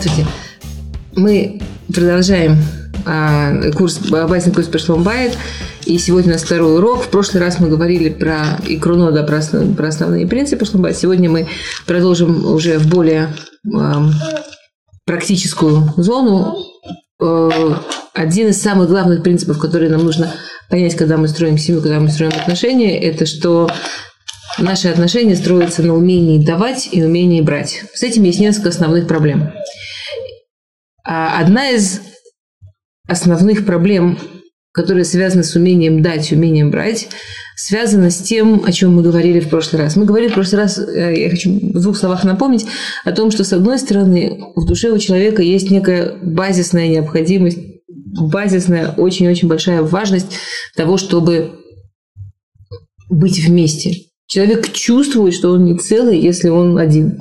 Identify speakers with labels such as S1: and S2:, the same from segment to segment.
S1: Здравствуйте. Мы продолжаем а, курс, базисный курс по Шломбайт. И сегодня у нас второй урок. В прошлый раз мы говорили про икру нода, про, основ, про основные принципы Шломбайт. Сегодня мы продолжим уже в более а, практическую зону. А, один из самых главных принципов, которые нам нужно понять, когда мы строим семью, когда мы строим отношения, это что Наши отношения строятся на умении давать и умении брать. С этим есть несколько основных проблем. А одна из основных проблем, которая связана с умением дать, умением брать, связана с тем, о чем мы говорили в прошлый раз. Мы говорили в прошлый раз, э, я хочу в двух словах напомнить, о том, что, с одной стороны, в душе у человека есть некая базисная необходимость, базисная, очень-очень большая важность того, чтобы быть вместе. Человек чувствует, что он не целый, если он один.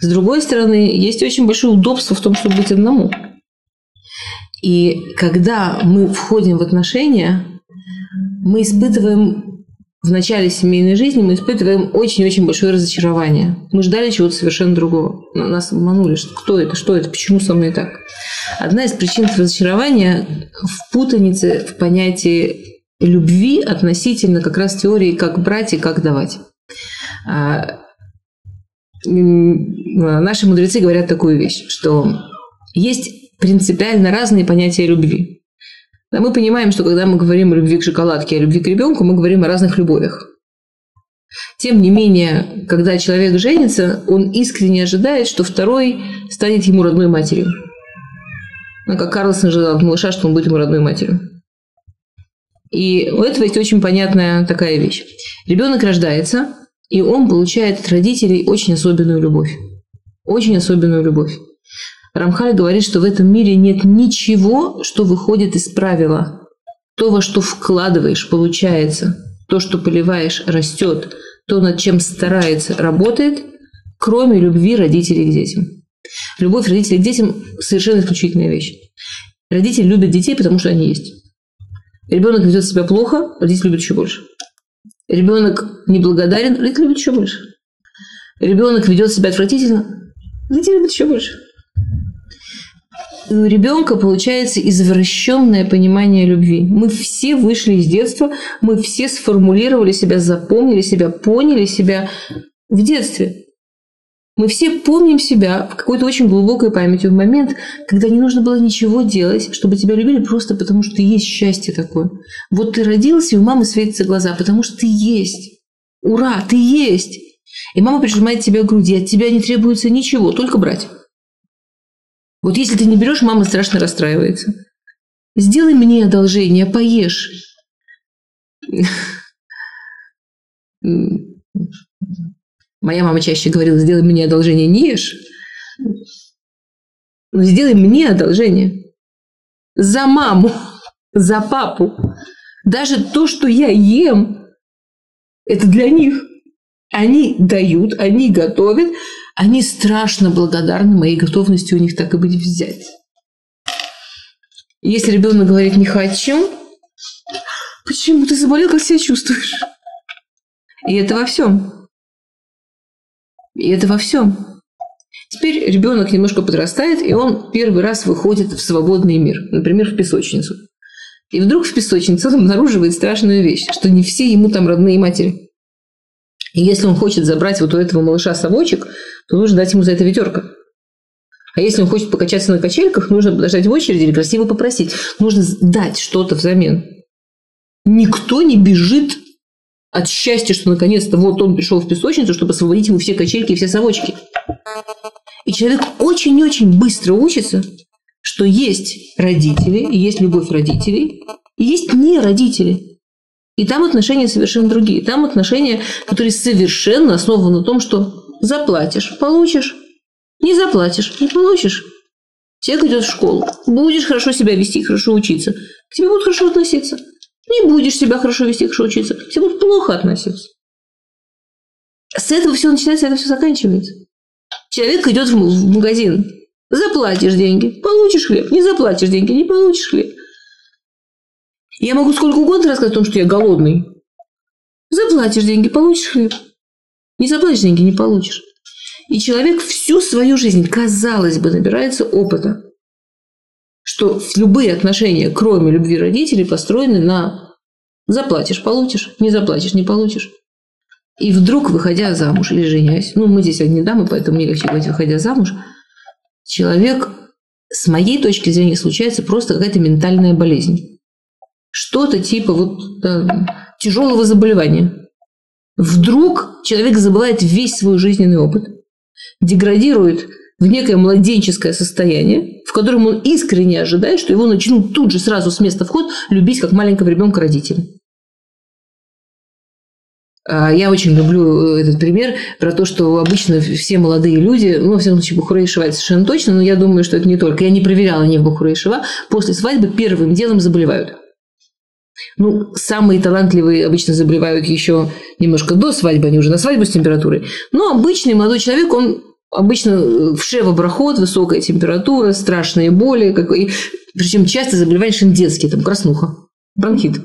S1: С другой стороны, есть очень большое удобство в том, чтобы быть одному. И когда мы входим в отношения, мы испытываем в начале семейной жизни мы испытываем очень-очень большое разочарование. Мы ждали чего-то совершенно другого. Нас обманули, что кто это, что это, почему со мной так. Одна из причин разочарования в путанице в понятии любви относительно как раз теории, как брать и как давать. А, наши мудрецы говорят такую вещь, что есть принципиально разные понятия любви. мы понимаем, что когда мы говорим о любви к шоколадке, о любви к ребенку, мы говорим о разных любовях. Тем не менее, когда человек женится, он искренне ожидает, что второй станет ему родной матерью. Ну, как Карлсон ожидал от малыша, что он будет ему родной матерью. И у этого есть очень понятная такая вещь. Ребенок рождается, и он получает от родителей очень особенную любовь. Очень особенную любовь. Рамхаль говорит, что в этом мире нет ничего, что выходит из правила. То, во что вкладываешь, получается. То, что поливаешь, растет. То, над чем старается, работает, кроме любви родителей к детям. Любовь родителей к детям – совершенно исключительная вещь. Родители любят детей, потому что они есть. Ребенок ведет себя плохо, родитель любит еще больше. Ребенок неблагодарен, родитель любит еще больше. Ребенок ведет себя отвратительно, родитель любит еще больше. И у ребенка получается извращенное понимание любви. Мы все вышли из детства, мы все сформулировали себя, запомнили себя, поняли себя в детстве. Мы все помним себя в какой-то очень глубокой памяти в момент, когда не нужно было ничего делать, чтобы тебя любили просто потому, что есть счастье такое. Вот ты родился, и у мамы светятся глаза, потому что ты есть. Ура, ты есть! И мама прижимает тебя к груди, от тебя не требуется ничего, только брать. Вот если ты не берешь, мама страшно расстраивается. Сделай мне одолжение, поешь. Моя мама чаще говорила, сделай мне одолжение, не ешь. Но сделай мне одолжение. За маму, за папу. Даже то, что я ем, это для них. Они дают, они готовят, они страшно благодарны моей готовности у них так и быть взять. Если ребенок говорит «не хочу», почему ты заболел, как себя чувствуешь? И это во всем. И это во всем. Теперь ребенок немножко подрастает, и он первый раз выходит в свободный мир, например, в песочницу. И вдруг в песочнице он обнаруживает страшную вещь, что не все ему там родные матери. И если он хочет забрать вот у этого малыша совочек, то нужно дать ему за это ведерко. А если он хочет покачаться на качельках, нужно подождать в очереди или красиво попросить. Нужно дать что-то взамен. Никто не бежит от счастья, что наконец-то вот он пришел в песочницу, чтобы освободить ему все качельки и все совочки. И человек очень-очень быстро учится, что есть родители, и есть любовь родителей, и есть не родители. И там отношения совершенно другие. Там отношения, которые совершенно основаны на том, что заплатишь – получишь, не заплатишь – не получишь. Человек идет в школу, будешь хорошо себя вести, хорошо учиться, к тебе будут хорошо относиться – не будешь себя хорошо вести, хорошо учиться, все будут плохо относиться. С этого все начинается, это все заканчивается. Человек идет в магазин, заплатишь деньги, получишь хлеб, не заплатишь деньги, не получишь хлеб. Я могу сколько угодно рассказать о том, что я голодный. Заплатишь деньги, получишь хлеб. Не заплатишь деньги, не получишь. И человек всю свою жизнь, казалось бы, набирается опыта, что любые отношения, кроме любви родителей, построены на заплатишь – получишь, не заплатишь – не получишь. И вдруг, выходя замуж или женясь, ну, мы здесь одни дамы, поэтому мне легче говорить, выходя замуж, человек, с моей точки зрения, случается просто какая-то ментальная болезнь. Что-то типа вот да, тяжелого заболевания. Вдруг человек забывает весь свой жизненный опыт, деградирует в некое младенческое состояние, в котором он искренне ожидает, что его начнут тут же сразу с места вход любить как маленького ребенка родители. А, я очень люблю э, этот пример про то, что обычно все молодые люди, ну, во всяком случае, Бухура и Шива совершенно точно, но я думаю, что это не только. Я не проверяла ни в Бухура и после свадьбы первым делом заболевают. Ну, самые талантливые обычно заболевают еще немножко до свадьбы, они уже на свадьбу с температурой. Но обычный молодой человек, он обычно э, в шева-брахот, высокая температура, страшные боли, какой, причем часто заболевания детские, там краснуха, бронхит.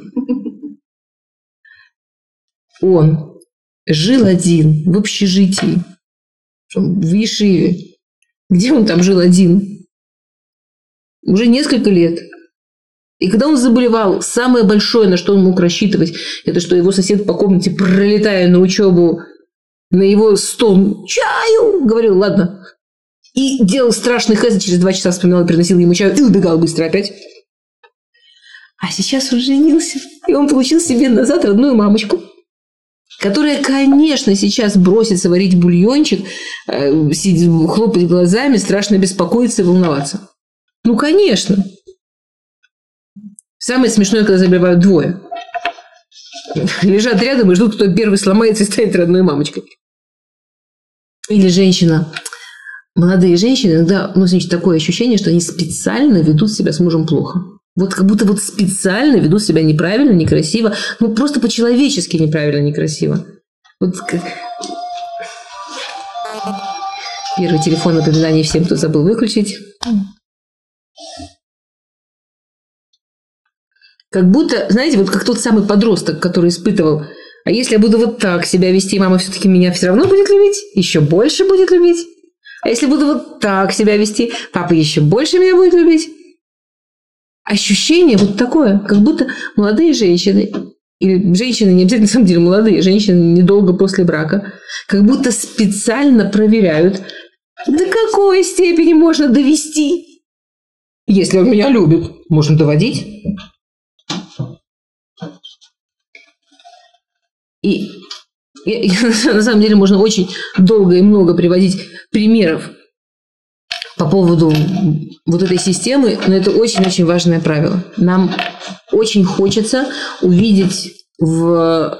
S1: Он жил один в общежитии, в Ешиве. Где он там жил один? Уже несколько лет. И когда он заболевал, самое большое, на что он мог рассчитывать, это что его сосед по комнате, пролетая на учебу, на его стол «Чаю!» говорил «Ладно». И делал страшный хэс, через два часа вспоминал и приносил ему чаю, и убегал быстро опять. А сейчас он женился, и он получил себе назад родную мамочку, которая, конечно, сейчас бросится варить бульончик, э, хлопать глазами, страшно беспокоиться и волноваться. Ну, конечно. Самое смешное, когда забивают двое. Лежат рядом и ждут, кто первый сломается и станет родной мамочкой. Или женщина. Молодые женщины иногда, ну, значит, такое ощущение, что они специально ведут себя с мужем плохо. Вот как будто вот специально ведут себя неправильно, некрасиво, ну просто по-человечески неправильно, некрасиво. Вот. Первый телефон напоминание всем, кто забыл выключить. Как будто, знаете, вот как тот самый подросток, который испытывал, а если я буду вот так себя вести, мама все-таки меня все равно будет любить, еще больше будет любить. А если буду вот так себя вести, папа еще больше меня будет любить. Ощущение вот такое, как будто молодые женщины, или женщины не обязательно на самом деле молодые, женщины недолго после брака, как будто специально проверяют, до какой степени можно довести. Если он меня любит, можно доводить. И, и, на самом деле можно очень долго и много приводить примеров по поводу вот этой системы, но это очень-очень важное правило. Нам очень хочется увидеть в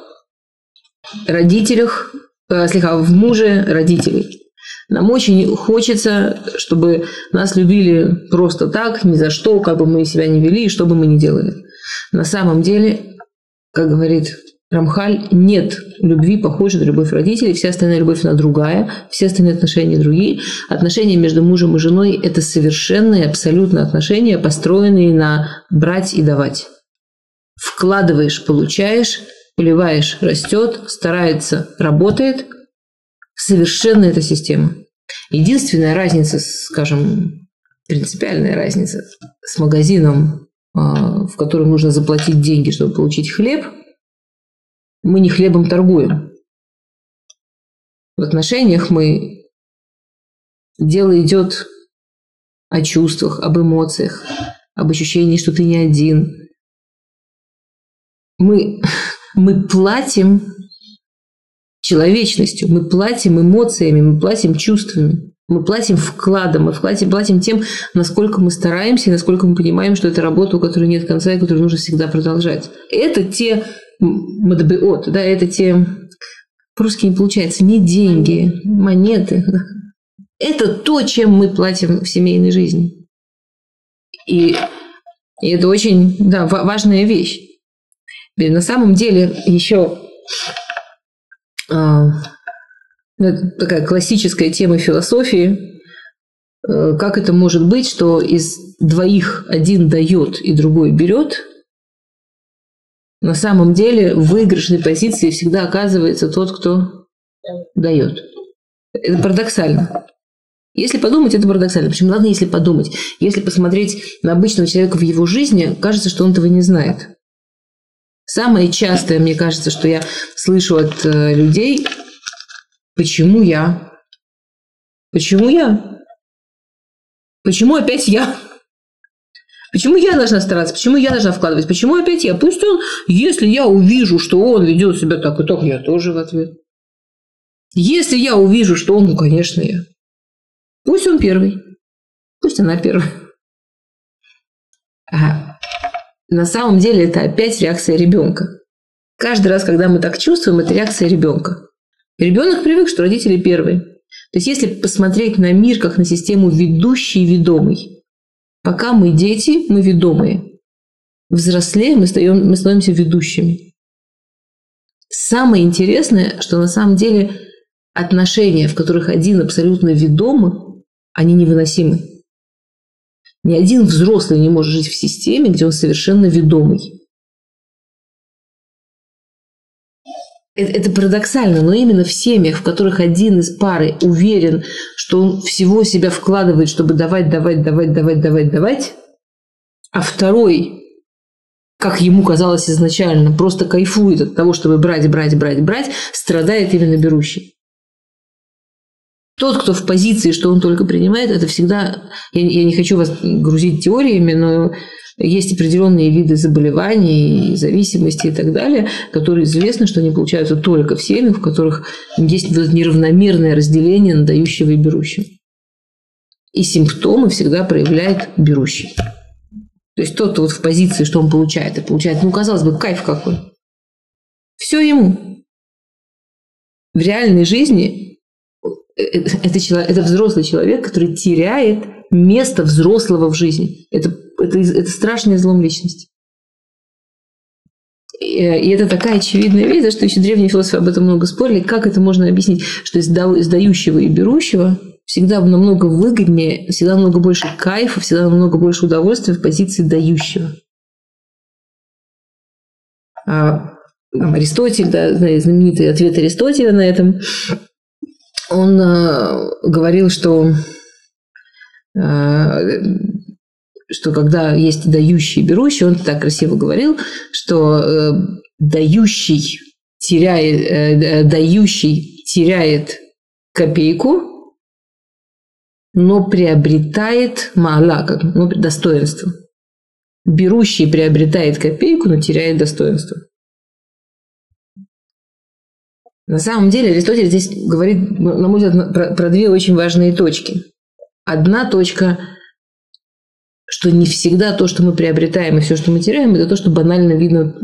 S1: родителях, э, слегка в муже родителей. Нам очень хочется, чтобы нас любили просто так, ни за что, как бы мы себя не вели и что бы мы ни делали. На самом деле, как говорит Рамхаль, нет любви, похожей на любовь родителей, вся остальная любовь, она другая, все остальные отношения другие. Отношения между мужем и женой – это совершенные, абсолютно отношения, построенные на брать и давать. Вкладываешь – получаешь, поливаешь – растет, старается – работает. Совершенно эта система. Единственная разница, скажем, принципиальная разница с магазином, а, в котором нужно заплатить деньги, чтобы получить хлеб – мы не хлебом торгуем. В отношениях мы... Дело идет о чувствах, об эмоциях, об ощущении, что ты не один. Мы, мы платим человечностью, мы платим эмоциями, мы платим чувствами, мы платим вкладом, мы платим, платим тем, насколько мы стараемся и насколько мы понимаем, что это работа, у которой нет конца и которую нужно всегда продолжать. Это те МДБОТ, да, это те, по-русски не получается, не деньги, монеты. Это то, чем мы платим в семейной жизни. И, и это очень да, важная вещь. И на самом деле еще а, это такая классическая тема философии, э, как это может быть, что из двоих один дает и другой берет – на самом деле в выигрышной позиции всегда оказывается тот, кто дает. Это парадоксально. Если подумать, это парадоксально. Почему ладно, если подумать? Если посмотреть на обычного человека в его жизни, кажется, что он этого не знает. Самое частое, мне кажется, что я слышу от э, людей, почему я? Почему я? Почему опять я? Почему я должна стараться? Почему я должна вкладывать? Почему опять я? Пусть он, если я увижу, что он ведет себя так и так, я тоже в ответ. Если я увижу, что он, ну, конечно, я. Пусть он первый. Пусть она первая. На самом деле это опять реакция ребенка. Каждый раз, когда мы так чувствуем, это реакция ребенка. Ребенок привык, что родители первые. То есть, если посмотреть на мир как на систему ведущий и ведомый, пока мы дети, мы ведомые. Взрослеем, мы, стаем, мы становимся ведущими. Самое интересное, что на самом деле отношения, в которых один абсолютно ведомый, они невыносимы. Ни один взрослый не может жить в системе, где он совершенно ведомый. Это, это парадоксально, но именно в семьях, в которых один из пары уверен, что он всего себя вкладывает, чтобы давать, давать, давать, давать, давать, давать, а второй, как ему казалось изначально, просто кайфует от того, чтобы брать, брать, брать, брать, страдает именно берущий. Тот, кто в позиции, что он только принимает, это всегда... Я, я не хочу вас грузить теориями, но есть определенные виды заболеваний, зависимости и так далее, которые известно, что они получаются только в семьях, в которых есть неравномерное разделение на дающего и берущего. И симптомы всегда проявляет берущий. То есть тот, вот в позиции, что он получает, и получает, ну, казалось бы, кайф какой. Все ему. В реальной жизни Э, это, человек, это взрослый человек, который теряет место взрослого в жизни. Это, это, это страшный излом личности. И, это такая очевидная вещь, что еще древние философы об этом много спорили. Как это можно объяснить? Что из дающего и берущего всегда намного выгоднее, всегда намного больше кайфа, всегда намного больше удовольствия в позиции дающего. А, там, Аристотель, да, знаменитый ответ Аристотеля на этом – он э, говорил, что, э, что когда есть дающий и берущий, он так красиво говорил, что э, дающий теряет, э, дающий теряет копейку, но приобретает мала, ну, достоинство. Берущий приобретает копейку, но теряет достоинство. На самом деле Аристотель здесь говорит, на мой взгляд, про, про две очень важные точки. Одна точка, что не всегда то, что мы приобретаем и все, что мы теряем, это то, что банально видно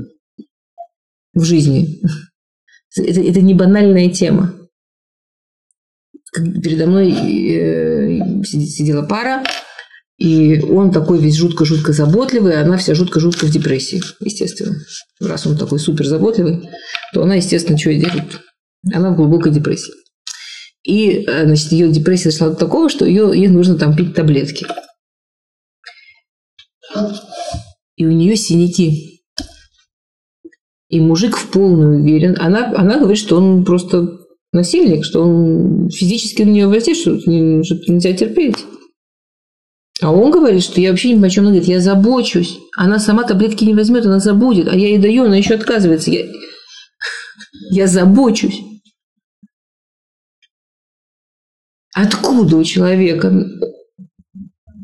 S1: в жизни. Это, это не банальная тема. Передо мной э, сидела пара, и он такой весь жутко-жутко заботливый, а она вся жутко-жутко в депрессии, естественно. Раз он такой супер заботливый, то она, естественно, что и делает? Она в глубокой депрессии. И, э, значит, ее депрессия дошла до такого, что ее, ей нужно там пить таблетки. И у нее синяки. И мужик в полную уверен. Она, она говорит, что он просто насильник, что он физически на нее воздействует, что, что нельзя терпеть. А он говорит, что я вообще ни о чем. Он говорит, я забочусь. Она сама таблетки не возьмет, она забудет. А я ей даю, она еще отказывается. Я, я забочусь. Откуда у человека?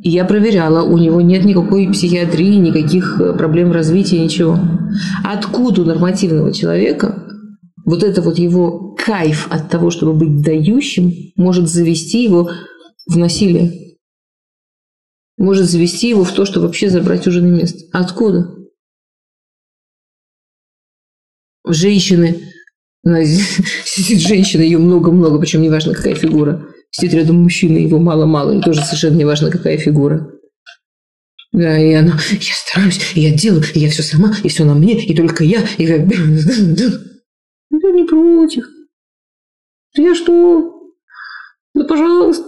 S1: Я проверяла, у него нет никакой психиатрии, никаких э, проблем развития, ничего. Откуда у нормативного человека вот это вот его кайф от того, чтобы быть дающим, может завести его в насилие? Может завести его в то, что вообще забрать уже на место. Откуда? Женщины, сидит женщина, ее много-много, причем неважно, какая фигура – Сидит рядом мужчина, его мало-мало, и тоже совершенно не важно, какая фигура. Да, и она, я стараюсь, я делаю, я все сама, и все на мне, и только я, и я... Я не против. Я что? Да пожалуйста.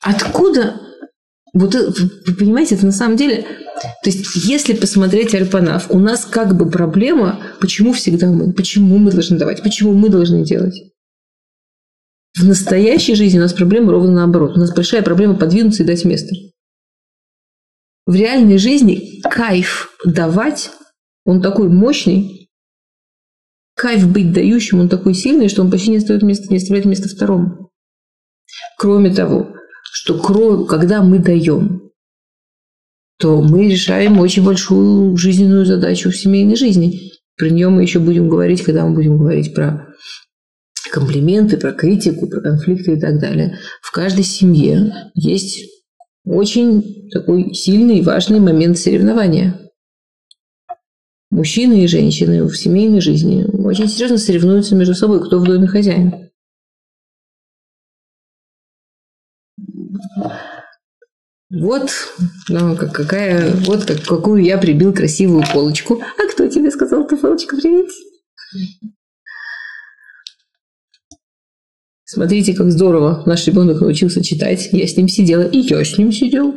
S1: Откуда вот вы понимаете, это на самом деле, то есть если посмотреть Альпанав, у нас как бы проблема Почему всегда мы? Почему мы должны давать? Почему мы должны делать? В настоящей жизни у нас проблема ровно наоборот. У нас большая проблема подвинуться и дать место. В реальной жизни кайф давать, он такой мощный, кайф быть дающим, он такой сильный, что он почти не оставляет место, не оставляет место второму. Кроме того, что когда мы даем, то мы решаем очень большую жизненную задачу в семейной жизни. Про нее мы еще будем говорить, когда мы будем говорить про комплименты, про критику, про конфликты и так далее. В каждой семье есть очень такой сильный и важный момент соревнования. Мужчины и женщины в семейной жизни очень серьезно соревнуются между собой, кто в доме хозяин. Вот, ну, какая, вот как, какую я прибил красивую полочку. А кто тебе сказал эту полочку привить? Смотрите, как здорово наш ребенок научился читать. Я с ним сидела, и я с ним сидел.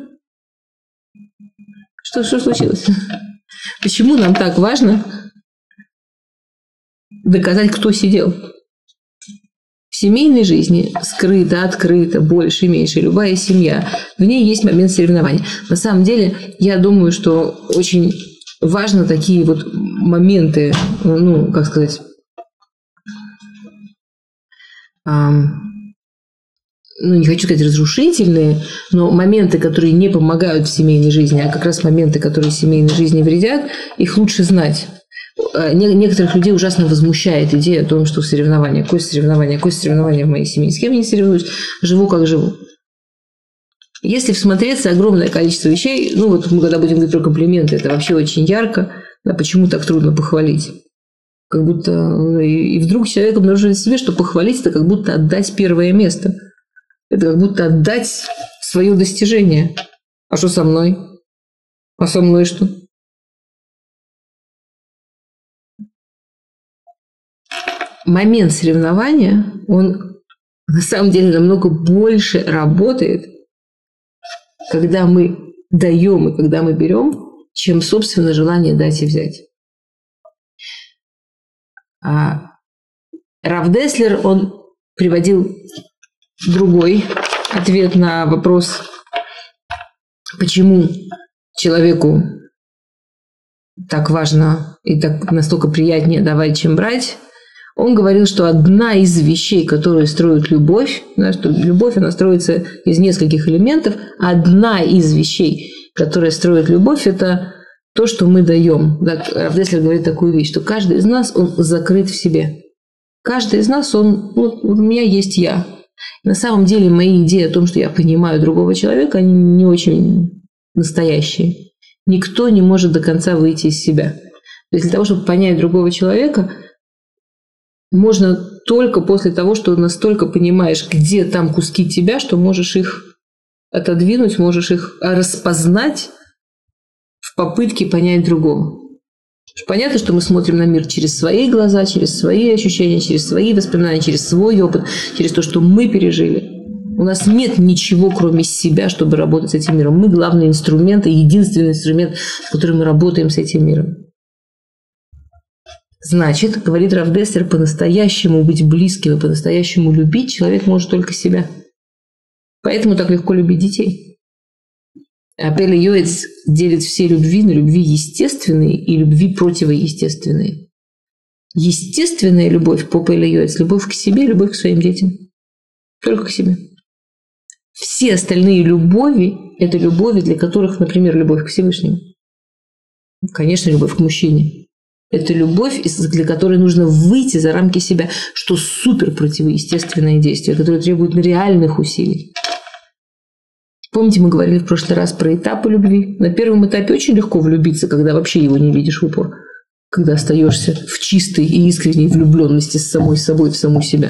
S1: Что, что случилось? Почему нам так важно доказать, кто сидел? В семейной жизни скрыто, открыто, больше, меньше, любая семья, в ней есть момент соревнования. На самом деле, я думаю, что очень важно такие вот моменты, ну, как сказать, ну, не хочу сказать разрушительные, но моменты, которые не помогают в семейной жизни, а как раз моменты, которые семейной жизни вредят, их лучше знать. Э, некоторых людей ужасно возмущает идея о том, что соревнование, какое соревнование, какое соревнование в моей семье, с кем я не соревнуюсь, живу как живу. Если всмотреться, огромное количество вещей, ну вот мы когда будем говорить про комплименты, это вообще очень ярко, да, почему так трудно похвалить? Как будто ну, и вдруг человек обнаруживает в себе, что похвалить это как будто отдать первое место. Это как будто отдать свое достижение. А что со мной? А со мной что? Момент соревнования, он на самом деле намного больше работает, когда мы даем и когда мы берем, чем, собственно, желание дать и взять. А Равдеслер, он приводил другой ответ на вопрос, почему человеку так важно и так настолько приятнее давать, чем брать. Он говорил, что одна из вещей, которые строят любовь, да, что любовь, она строится из нескольких элементов, одна из вещей, которая строит любовь, это то, что мы даем. Да, Равдеслер говорит такую вещь, что каждый из нас, он закрыт в себе. Каждый из нас, он, вот у меня есть я. На самом деле мои идеи о том, что я понимаю другого человека, они не очень настоящие. Никто не может до конца выйти из себя. То есть для того, чтобы понять другого человека, можно только после того, что настолько понимаешь, где там куски тебя, что можешь их отодвинуть, можешь их распознать в попытке понять другого. Понятно, что мы смотрим на мир через свои глаза, через свои ощущения, через свои воспоминания, через свой опыт, через то, что мы пережили. У нас нет ничего, кроме себя, чтобы работать с этим миром. Мы главный инструмент и единственный инструмент, с которым мы работаем с этим миром. Значит, говорит Равдестер, по-настоящему быть близким и по-настоящему любить человек может только себя. Поэтому так легко любить детей. Апель Йоэц делит все любви на любви естественные и любви противоестественные. Естественная любовь по Апель Йоэц – любовь к себе, любовь к своим детям. Только к себе. Все остальные любови – это любови, для которых, например, любовь к Всевышнему. Конечно, любовь к мужчине. Это любовь, для которой нужно выйти за рамки себя, что супер противоестественное действие, которое требует реальных усилий. Помните, мы говорили в прошлый раз про этапы любви? На первом этапе очень легко влюбиться, когда вообще его не видишь в упор. Когда остаешься в чистой и искренней влюбленности с самой собой, в саму себя.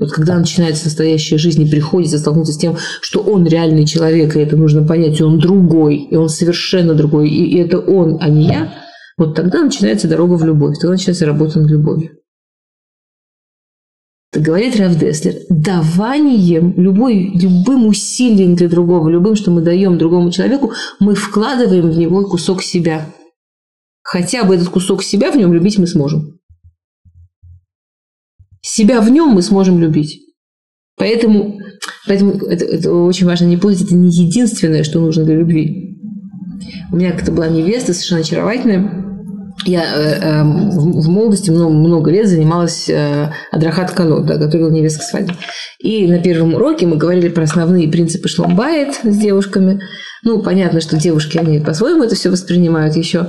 S1: Вот когда начинается настоящая жизнь и приходится столкнуться с тем, что он реальный человек, и это нужно понять, и он другой, и он совершенно другой, и это он, а не я, вот тогда начинается дорога в любовь, тогда начинается работа над любовью говорит Раф Деслер, даванием, любой, любым усилием для другого, любым, что мы даем другому человеку, мы вкладываем в него кусок себя. хотя бы этот кусок себя в нем любить мы сможем. Себя в нем мы сможем любить. Поэтому, поэтому это, это очень важно не путать, это не единственное, что нужно для любви. У меня как-то была невеста совершенно очаровательная, я э, э, в, молодости много, много лет занималась э, Адрахат Канот, да, готовила невест к свадьбе. И на первом уроке мы говорили про основные принципы шломбайт с девушками. Ну, понятно, что девушки, они по-своему это все воспринимают еще.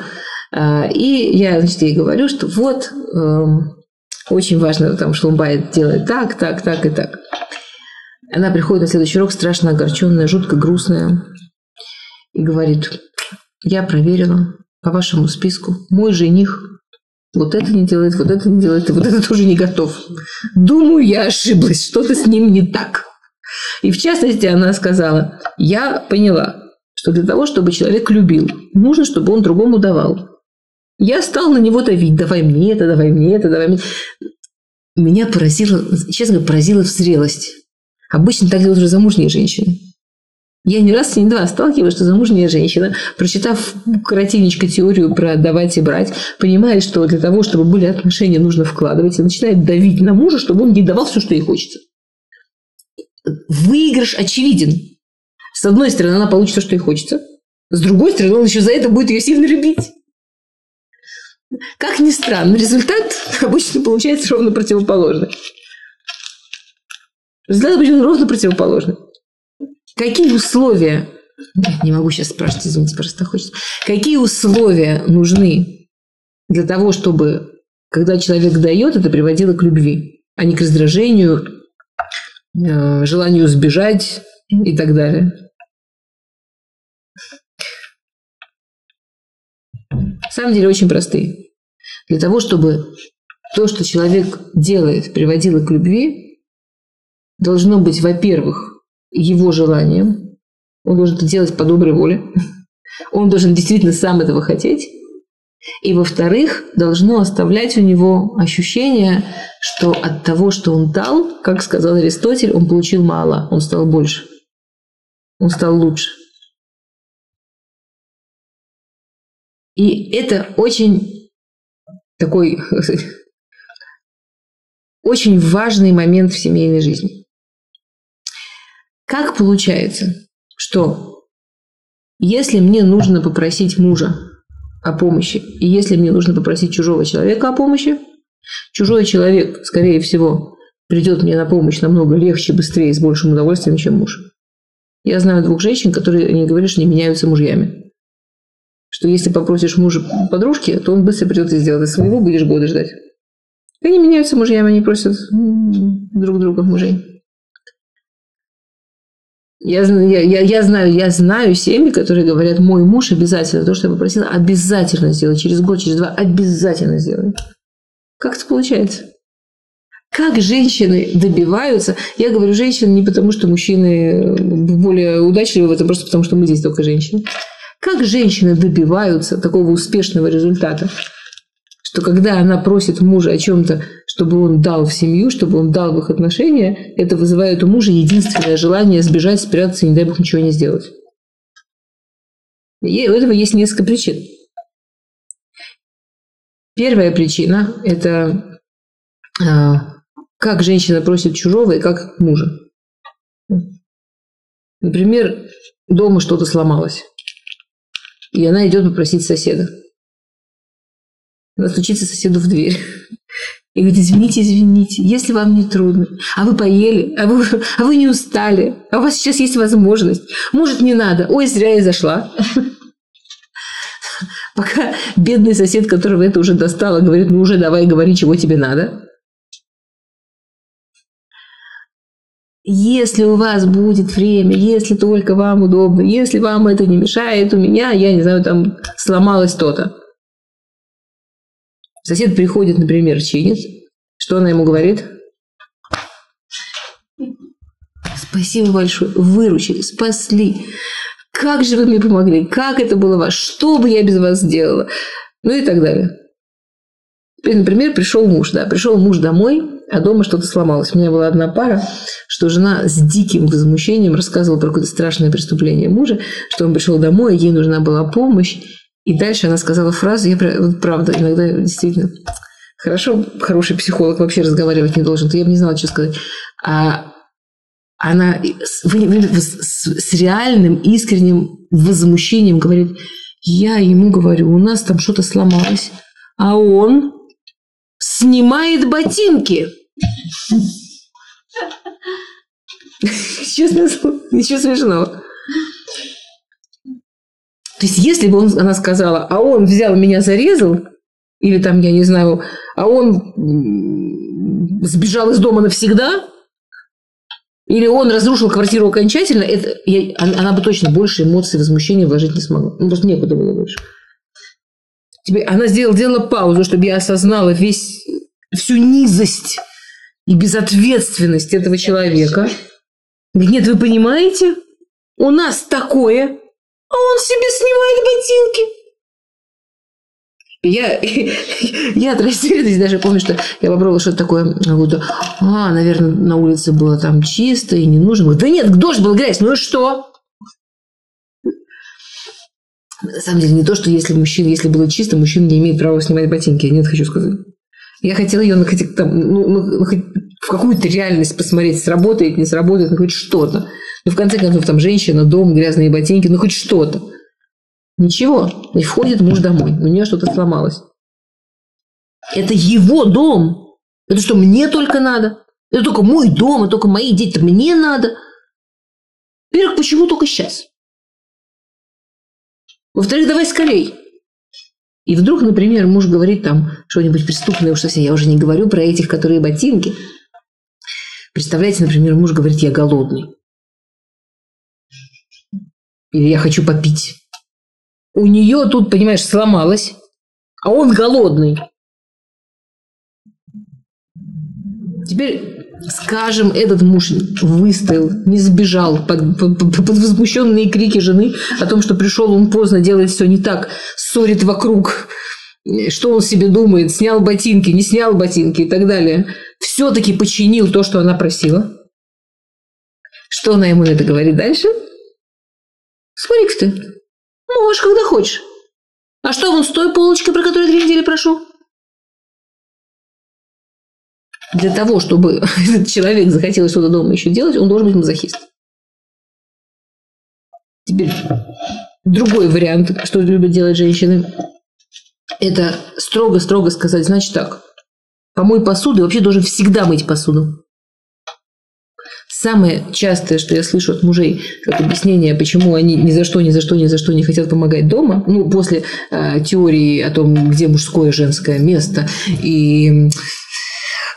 S1: Э, и я, значит, ей говорю, что вот, э, очень важно, там, шломбайт делает так, так, так и так. Она приходит на следующий урок страшно огорченная, жутко грустная. И говорит, я проверила, по вашему списку мой жених вот это не делает, вот это не делает, и вот это тоже не готов. Думаю, я ошиблась, что-то с ним не так. И в частности, она сказала, я поняла, что для того, чтобы человек любил, нужно, чтобы он другому давал. Я стал на него давить, давай мне это, давай мне это, давай мне. Меня поразило, честно говоря, поразила в зрелость. Обычно так делают уже замужние женщины. Я не раз, не два сталкиваюсь, что замужняя женщина, прочитав коротенечко теорию про давать и брать, понимает, что для того, чтобы были отношения, нужно вкладывать, и начинает давить на мужа, чтобы он ей давал все, что ей хочется. Выигрыш очевиден. С одной стороны, она получит все, что ей хочется. С другой стороны, он еще за это будет ее сильно любить. Как ни странно, результат обычно получается ровно противоположный. Результат обычно ровно противоположный. Какие условия, не могу сейчас спрашивать, извините, просто хочется, какие условия нужны для того, чтобы, когда человек дает, это приводило к любви, а не к раздражению, э, желанию сбежать и так далее? На самом деле очень простые. Для того, чтобы то, что человек делает, приводило к любви, должно быть, во-первых, его желанием. Он должен это делать по доброй воле. Он должен действительно сам этого хотеть. И, во-вторых, должно оставлять у него ощущение, что от того, что он дал, как сказал Аристотель, он получил мало, он стал больше. Он стал лучше. И это очень такой очень важный момент в семейной жизни. Как получается, что если мне нужно попросить мужа о помощи, и если мне нужно попросить чужого человека о помощи, чужой человек, скорее всего, придет мне на помощь намного легче, быстрее, с большим удовольствием, чем муж. Я знаю двух женщин, которые не говорят, что не меняются мужьями. Что если попросишь мужа подружки, то он быстро придет и сделает. А своего будешь годы ждать. Они меняются мужьями, они просят друг друга мужей. Я, я, я, знаю, я знаю семьи, которые говорят, мой муж обязательно, то, что я попросила, обязательно сделай. Через год, через два обязательно сделай. Как это получается? Как женщины добиваются? Я говорю женщины не потому, что мужчины более удачливы в этом, просто потому, что мы здесь только женщины. Как женщины добиваются такого успешного результата? что когда она просит мужа о чем-то, чтобы он дал в семью, чтобы он дал в их отношения, это вызывает у мужа единственное желание сбежать, спрятаться и, не дай бог, ничего не сделать. И у этого есть несколько причин. Первая причина – это а, как женщина просит чужого и как мужа. Например, дома что-то сломалось, и она идет попросить соседа. Она стучится соседу в дверь. И говорит, извините, извините, если вам не трудно, а вы поели, а вы, а вы не устали, а у вас сейчас есть возможность, может, не надо, ой, зря я зашла. Пока бедный сосед, которого это уже достало, говорит, ну уже давай говори, чего тебе надо. Если у вас будет время, если только вам удобно, если вам это не мешает, у меня, я не знаю, там сломалось то-то. Сосед приходит, например, чинит. Что она ему говорит? Спасибо большое, выручили, спасли. Как же вы мне помогли? Как это было вас? Что бы я без вас сделала? Ну и так далее. Теперь, например, пришел муж, да, пришел муж домой, а дома что-то сломалось. У меня была одна пара, что жена с диким возмущением рассказывала про какое-то страшное преступление мужа, что он пришел домой, ей нужна была помощь, И дальше она сказала фразу, я вот правда, иногда действительно хорошо, хороший психолог вообще разговаривать не должен, то я бы не знала, что сказать. А она с, с, реальным, искренним возмущением говорит, я ему говорю, у нас там что-то сломалось, а он снимает ботинки. Честно, ничего смешного. То есть, если бы он, она сказала, а он взял меня, зарезал, или там, я не знаю, а он сбежал из дома навсегда, или он разрушил квартиру окончательно, это, я, она бы точно больше эмоций, возмущения вложить не смогла. Ну, просто некуда было больше. Тебе, она сделала, сделала паузу, чтобы я осознала весь, всю низость и безответственность этого человека. Говорит, нет, вы понимаете, у нас такое, а он себе снимает ботинки. Я, я от растерянности даже помню, что я попробовала что-то такое. Говорю, а, наверное, на улице было там чисто и не нужно. Говорю, да нет, дождь был грязь, ну и что? На самом деле, не то, что если мужчина, если было чисто, мужчина не имеет права снимать ботинки. Нет, хочу сказать. Я хотела ее на, там, ну, ну, в какую-то реальность посмотреть, сработает, не сработает, ну хоть что-то. Ну, в конце концов, там женщина, дом, грязные ботинки, ну хоть что-то. Ничего, не входит муж домой, у нее что-то сломалось. Это его дом. Это что, мне только надо? Это только мой дом, это только мои дети, это мне надо. Во-первых, почему только сейчас? Во-вторых, давай скорей. И вдруг, например, муж говорит там что-нибудь преступное, уж совсем, я уже не говорю про этих, которые ботинки. Представляете, например, муж говорит, я голодный. Или я хочу попить у нее тут, понимаешь, сломалось, а он голодный. Теперь, скажем, этот муж выстоял, не сбежал под, под, под возмущенные крики жены о том, что пришел он поздно, делает все не так, ссорит вокруг, что он себе думает, снял ботинки, не снял ботинки и так далее. Все-таки починил то, что она просила. Что она ему это говорит дальше? Смотри-ка ты, Можешь, когда хочешь. А что вон с той полочкой, про которую две недели прошу? Для того, чтобы этот человек захотел что-то дома еще делать, он должен быть мазохист. Теперь другой вариант, что любят делать женщины, это строго-строго сказать, значит так, помой посуду, и вообще должен всегда мыть посуду. Самое частое, что я слышу от мужей, как объяснение, почему они ни за что, ни за что, ни за что не хотят помогать дома, ну, после э, теории о том, где мужское и женское место, и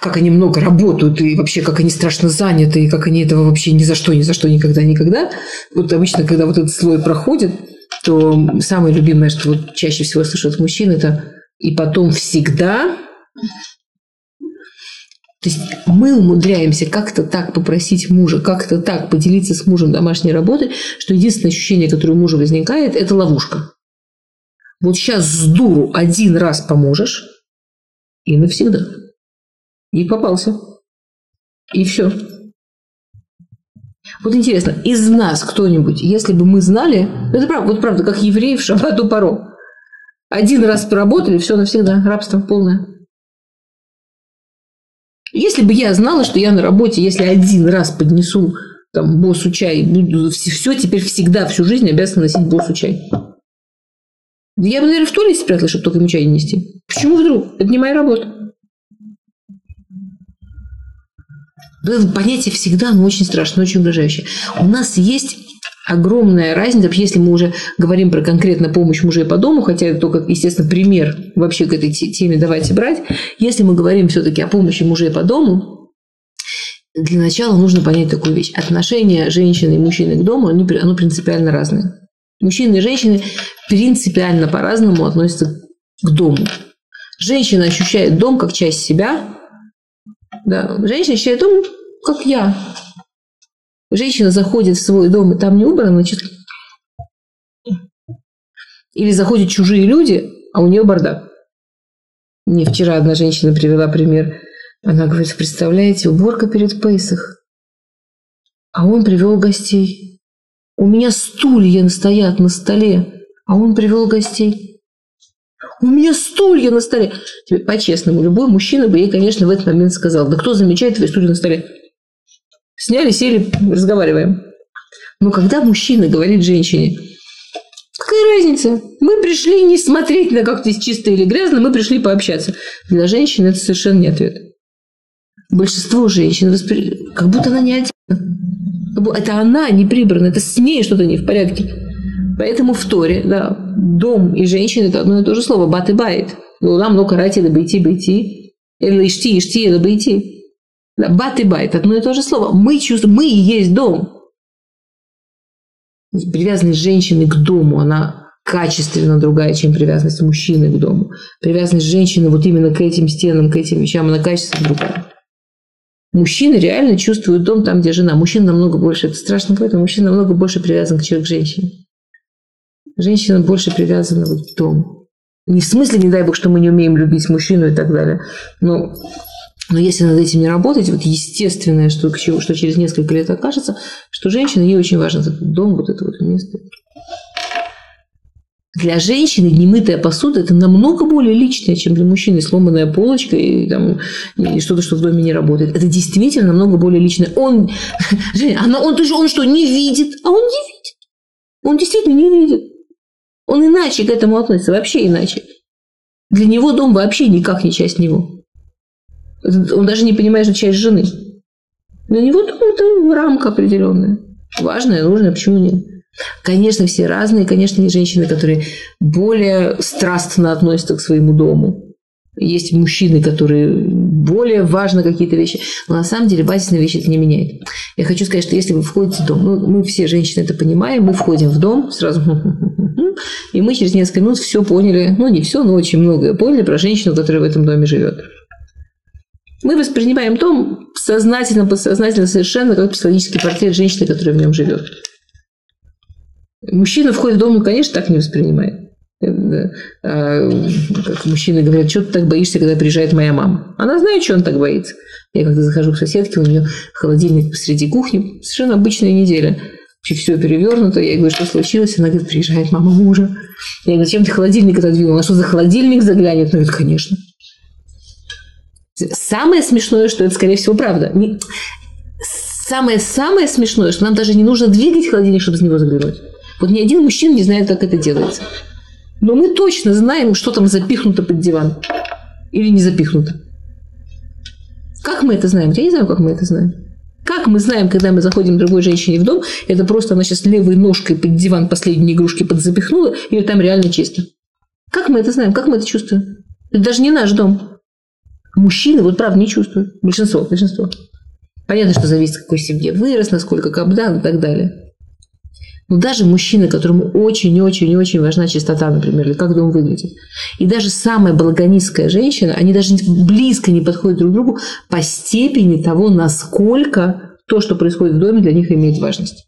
S1: как они много работают, и вообще как они страшно заняты, и как они этого вообще ни за что, ни за что, никогда, никогда. Вот обычно, когда вот этот слой проходит, то самое любимое, что вот чаще всего слышу от мужчин, это «и потом всегда то есть мы умудряемся как-то так попросить мужа, как-то так поделиться с мужем домашней работой, что единственное ощущение, которое у мужа возникает, это ловушка. Вот сейчас с дуру один раз поможешь, и навсегда. И попался. И все. Вот интересно, из нас кто-нибудь, если бы мы знали, это правда, вот правда, как евреи в шабату паро, один раз поработали, все навсегда, рабство полное. Если бы я знала, что я на работе, если один раз поднесу там, боссу чай, буду все, теперь всегда, всю жизнь обязана носить боссу чай. Я бы, наверное, в туалете спрятала, чтобы только ему чай не нести. Почему вдруг? Это не моя работа. Понятие всегда, но очень страшно, очень угрожающее. У нас есть огромная разница, если мы уже говорим про конкретно помощь мужей по дому, хотя это только, естественно, пример вообще к этой теме давайте брать. Если мы говорим все-таки о помощи мужей по дому, для начала нужно понять такую вещь. Отношение женщины и мужчины к дому, они, оно принципиально разное. Мужчины и женщины принципиально по-разному относятся к дому. Женщина ощущает дом как часть себя. Да. Женщина ощущает дом как я. Женщина заходит в свой дом, и там не убрано, значит... Или заходят чужие люди, а у нее бардак. Мне вчера одна женщина привела пример. Она говорит, представляете, уборка перед Пейсах. А он привел гостей. У меня стулья стоят на столе, а он привел гостей. У меня стулья на столе. По-честному, любой мужчина бы ей, конечно, в этот момент сказал, да кто замечает твои стулья на столе? Сняли, сели, разговариваем. Но когда мужчина говорит женщине, какая разница? Мы пришли не смотреть на как здесь чисто или грязно, мы пришли пообщаться. Для женщины это совершенно не ответ. Большинство женщин воспри... как будто она не один. Это она не прибрана, это с ней что-то не в порядке. Поэтому в Торе, да, дом и женщина – это одно и то же слово. Бат и байт. Лулам ну, лока это бейти, бейти. Или ишти, ишти, это бейти. Да, бат и байт – одно и то же слово. Мы чувствуем, мы и есть дом. Привязанность женщины к дому, она качественно другая, чем привязанность мужчины к дому. Привязанность женщины вот именно к этим стенам, к этим вещам, она качественно другая. Мужчины реально чувствуют дом там, где жена. Мужчина намного больше, это страшно но мужчина намного больше привязан к человеку, к женщине. Женщина больше привязана вот к дому. Не в смысле, не дай бог, что мы не умеем любить мужчину и так далее. Но, но если над этим не работать, вот естественное, что, что через несколько лет окажется, что женщина, ей очень важен этот дом, вот это вот место. Для женщины немытая посуда – это намного более личное, чем для мужчины сломанная полочка и, там, и что-то, что в доме не работает. Это действительно намного более личное. Он, Женя, она, он, ты же, он что, не видит? А он не видит. Он действительно не видит. Он иначе к этому относится, вообще иначе. Для него дом вообще никак не часть него. Он даже не понимает, что часть жены. Для него это рамка определенная. Важная, нужная, почему нет? Конечно, все разные. Конечно, есть женщины, которые более страстно относятся к своему дому. Есть мужчины, которые более важны какие-то вещи. Но на самом деле базисные вещи это не меняет. Я хочу сказать, что если вы входите в дом, ну, мы все женщины это понимаем, мы входим в дом сразу, и мы через несколько минут все поняли, ну не все, но очень многое поняли про женщину, которая в этом доме живет. Мы воспринимаем дом сознательно, подсознательно совершенно как психологический портрет женщины, которая в нем живет. Мужчина входит в дом, ну, конечно, так не воспринимает. Э, а, как мужчины говорят, что ты так боишься, когда приезжает моя мама? Она знает, что он так боится. Я когда захожу к соседке, у нее холодильник посреди кухни, совершенно обычная неделя. Все перевернуто. Я говорю, что случилось? Она говорит, приезжает мама мужа. Я говорю, зачем ты холодильник отодвинул? Она что за холодильник заглянет? Она говорит, конечно. Самое смешное, что это, скорее всего, правда. Самое-самое смешное, что нам даже не нужно двигать холодильник, чтобы с него заглянуть. Вот ни один мужчина не знает, как это делается. Но мы точно знаем, что там запихнуто под диван. Или не запихнуто. Как мы это знаем? Я не знаю, как мы это знаем. Как мы знаем, когда мы заходим к другой женщине в дом, это просто она сейчас левой ножкой под диван последние игрушки подзапихнула, или там реально чисто? Как мы это знаем? Как мы это чувствуем? Это даже не наш дом. Мужчины, вот правда, не чувствуют. Большинство, большинство. Понятно, что зависит, в какой семье вырос, насколько капдан и так далее. Но даже мужчина, которому очень-очень-очень важна чистота, например, или как дом выглядит, и даже самая благонистская женщина, они даже близко не подходят друг к другу по степени того, насколько то, что происходит в доме, для них имеет важность.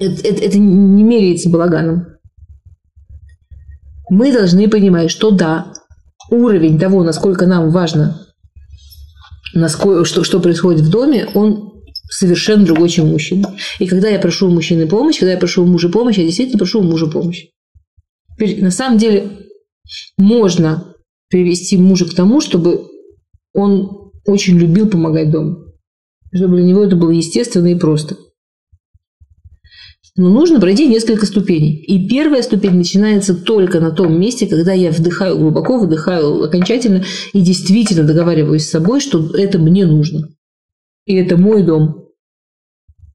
S1: Это, это, это не меряется балаганом. Мы должны понимать, что да, уровень того, насколько нам важно, насколько, что, что происходит в доме, он совершенно другой, чем мужчина. И когда я прошу у мужчины помощь, когда я прошу у мужа помощь, я действительно прошу у мужа помощь. Теперь, на самом деле можно привести мужа к тому, чтобы он очень любил помогать дому. Чтобы для него это было естественно и просто. Но нужно пройти несколько ступеней. И первая ступень начинается только на том месте, когда я вдыхаю глубоко, выдыхаю окончательно и действительно договариваюсь с собой, что это мне нужно. И это мой дом.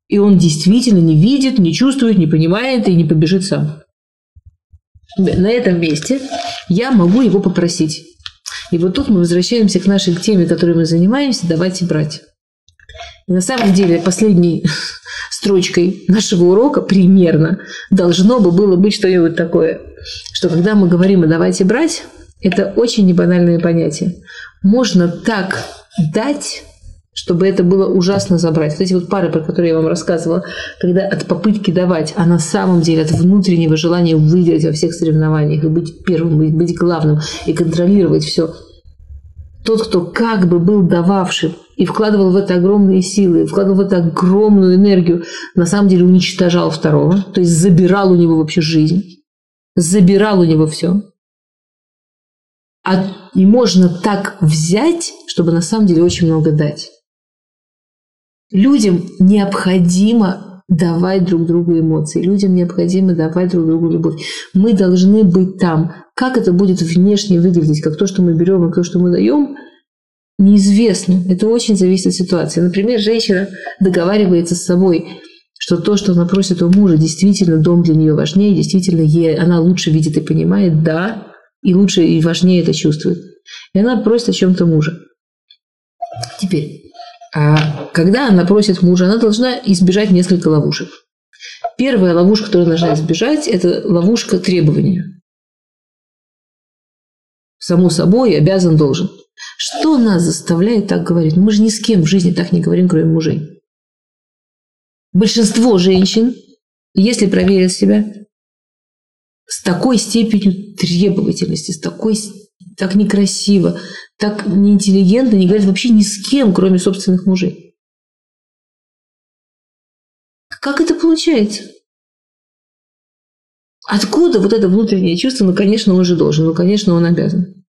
S1: И он действительно не видит, не чувствует, не понимает и не побежит сам. На этом месте я могу его попросить. И вот тут мы возвращаемся к нашей теме, которой мы занимаемся, давайте брать. И на самом деле последней строчкой нашего урока примерно должно бы было быть что-нибудь такое, что когда мы говорим о «давайте брать», это очень небанальное понятие. Можно так дать, чтобы это было ужасно забрать. Вот эти вот пары, про которые я вам рассказывала, когда от попытки давать, а на самом деле от внутреннего желания выиграть во всех соревнованиях и быть первым, и быть главным, и контролировать все. Тот, кто как бы был дававшим и вкладывал в это огромные силы, вкладывал в это огромную энергию, на самом деле уничтожал второго, то есть забирал у него вообще жизнь, забирал у него все. А и можно так взять, чтобы на самом деле очень много дать. Людям необходимо давать друг другу эмоции. Людям необходимо давать друг другу любовь. Мы должны быть там. Как это будет внешне выглядеть, как то, что мы берем и то, что мы даем, неизвестно. Это очень зависит от ситуации. Например, женщина договаривается с собой, что то, что она просит у мужа, действительно дом для нее важнее, действительно ей, она лучше видит и понимает, да, и лучше и важнее это чувствует. И она просит о чем-то мужа. Теперь, а когда она просит мужа, она должна избежать несколько ловушек. Первая ловушка, которую должна избежать, это ловушка требования. Само собой, обязан, должен. Что нас заставляет так говорить? Мы же ни с кем в жизни так не говорим, кроме мужей. Большинство женщин, если проверят себя, с такой степенью требовательности, с такой так некрасиво, так неинтеллигентно не говорят вообще ни с кем, кроме собственных мужей. Как это получается? Откуда вот это внутреннее чувство? Ну, конечно, он же должен, ну, конечно, он обязан.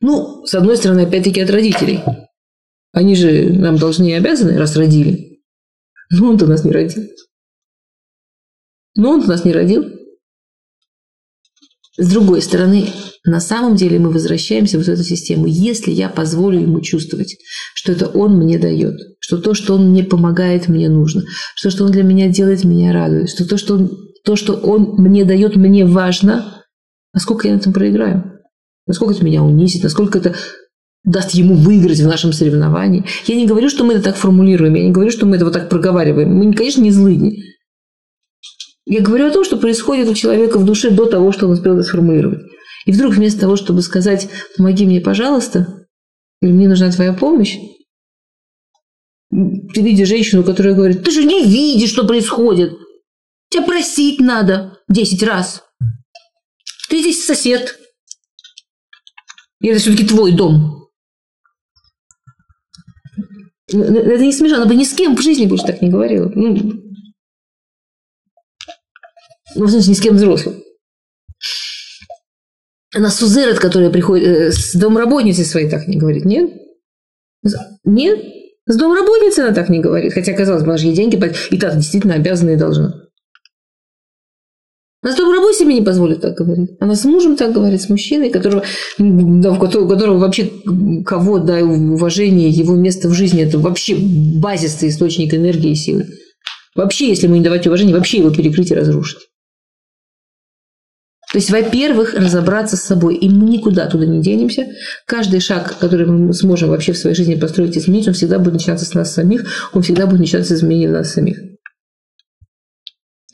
S1: Ну, с одной стороны, опять-таки от родителей. Они же нам должны и обязаны, раз родили. Но он-то нас не родил. Но он нас не родил. С другой стороны, на самом деле мы возвращаемся в эту систему. Если я позволю ему чувствовать, что это он мне дает, что то, что он мне помогает, мне нужно, что, что он для меня делает, меня радует, что то, что он, то, что он мне дает, мне важно, насколько я на этом проиграю, насколько это меня унизит, насколько это даст ему выиграть в нашем соревновании. Я не говорю, что мы это так формулируем, я не говорю, что мы это вот так проговариваем. Мы, конечно, не злыдни. Я говорю о том, что происходит у человека в душе до того, что он успел это сформулировать. И вдруг вместо того, чтобы сказать «помоги мне, пожалуйста», или «мне нужна твоя помощь», ты видишь женщину, которая говорит «ты же не видишь, что происходит, тебя просить надо десять раз, ты здесь сосед, и это все-таки твой дом». Это не смешно, она бы ни с кем в жизни больше так не говорила. Ну, ну, в смысле, ни с кем взрослым. Она Сузерет, которая приходит, э, с домработницей своей так не говорит, нет? Нет? С домработницей она так не говорит. Хотя, казалось бы, она же ей деньги. И так действительно обязана и должна. Она с домработницей не позволит так говорить. Она с мужем так говорит, с мужчиной, которого, да, у которого, которого вообще кого, да, уважение, его место в жизни – это вообще базисный источник энергии и силы. Вообще, если ему не давать уважение, вообще его перекрыть и разрушить. То есть, во-первых, разобраться с собой. И мы никуда туда не денемся. Каждый шаг, который мы сможем вообще в своей жизни построить изменить, он всегда будет начинаться с нас самих, он всегда будет начинаться с изменения нас самих.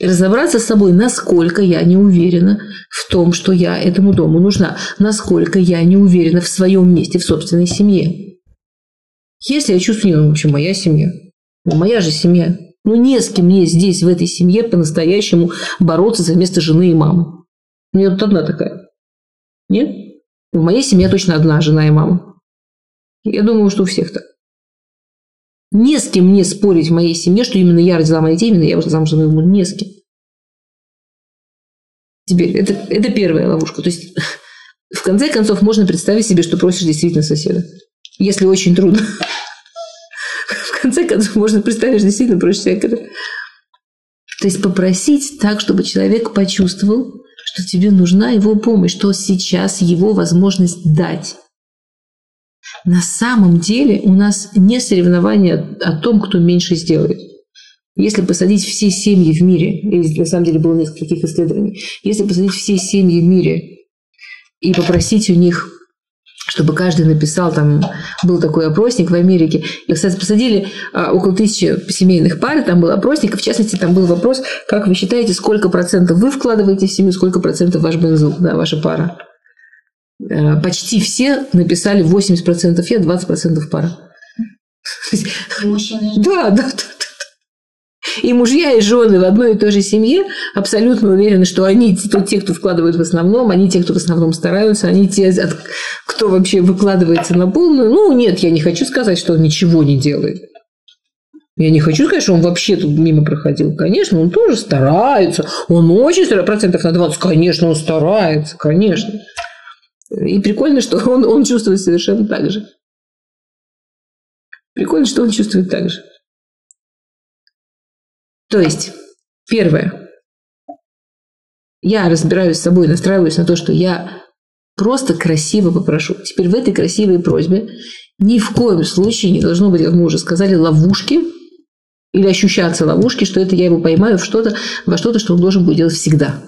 S1: Разобраться с собой, насколько я не уверена в том, что я этому дому нужна, насколько я не уверена в своем месте, в собственной семье. Если я чувствую, ну, в общем, моя семья, ну, моя же семья, ну, не с кем мне здесь, в этой семье, по-настоящему бороться за место жены и мамы. У меня тут одна такая. Нет? В моей семье точно одна жена и мама. Я думаю, что у всех так. Не с кем мне спорить в моей семье, что именно я родила моих детей, именно я вышла замуж за моего не с кем. Теперь, это, это первая ловушка. То есть, в конце концов, можно представить себе, что просишь действительно соседа. Если очень трудно. В конце концов, можно представить, что действительно просишь человека. То есть, попросить так, чтобы человек почувствовал, что тебе нужна его помощь, что сейчас его возможность дать. На самом деле у нас не соревнование о том, кто меньше сделает. Если посадить все семьи в мире, и на самом деле было несколько таких исследований, если посадить все семьи в мире и попросить у них чтобы каждый написал, там был такой опросник в Америке. И, кстати, посадили а, около тысячи семейных пар, там был опросник, и в частности там был вопрос, как вы считаете, сколько процентов вы вкладываете в семью, сколько процентов ваш бензул, да, ваша пара. А, почти все написали 80% я, 20% пара. Да, да, да. И мужья, и жены в одной и той же семье абсолютно уверены, что они те, кто вкладывают в основном, они те, кто в основном стараются, они те, кто вообще выкладывается на полную. Ну, нет, я не хочу сказать, что он ничего не делает. Я не хочу сказать, что он вообще тут мимо проходил. Конечно, он тоже старается. Он очень старается. Процентов на 20. Конечно, он старается. Конечно. И прикольно, что он, он чувствует совершенно так же. Прикольно, что он чувствует так же. То есть, первое. Я разбираюсь с собой, настраиваюсь на то, что я просто красиво попрошу. Теперь в этой красивой просьбе ни в коем случае не должно быть, как мы уже сказали, ловушки или ощущаться ловушки, что это я его поймаю в что-то, во что-то, что он должен будет делать всегда.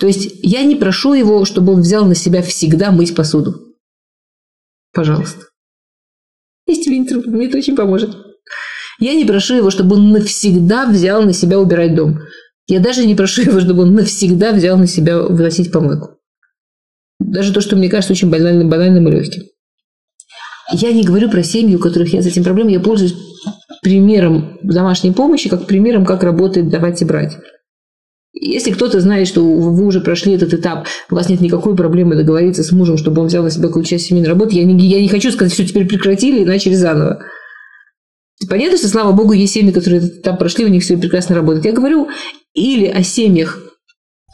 S1: То есть я не прошу его, чтобы он взял на себя всегда мыть посуду. Пожалуйста. Есть Винтер, мне это очень поможет. Я не прошу его, чтобы он навсегда взял на себя убирать дом. Я даже не прошу его, чтобы он навсегда взял на себя выносить помойку. Даже то, что мне кажется очень банальным, банальным и легким. Я не говорю про семьи, у которых нет с этим проблем. Я пользуюсь примером домашней помощи, как примером, как работает давать и брать. Если кто-то знает, что вы уже прошли этот этап, у вас нет никакой проблемы договориться с мужем, чтобы он взял на себя какую-то часть семейной работы, я не, я не хочу сказать, что теперь прекратили и начали заново. Понятно, что, слава богу, есть семьи, которые этап прошли, у них все прекрасно работает. Я говорю или о семьях,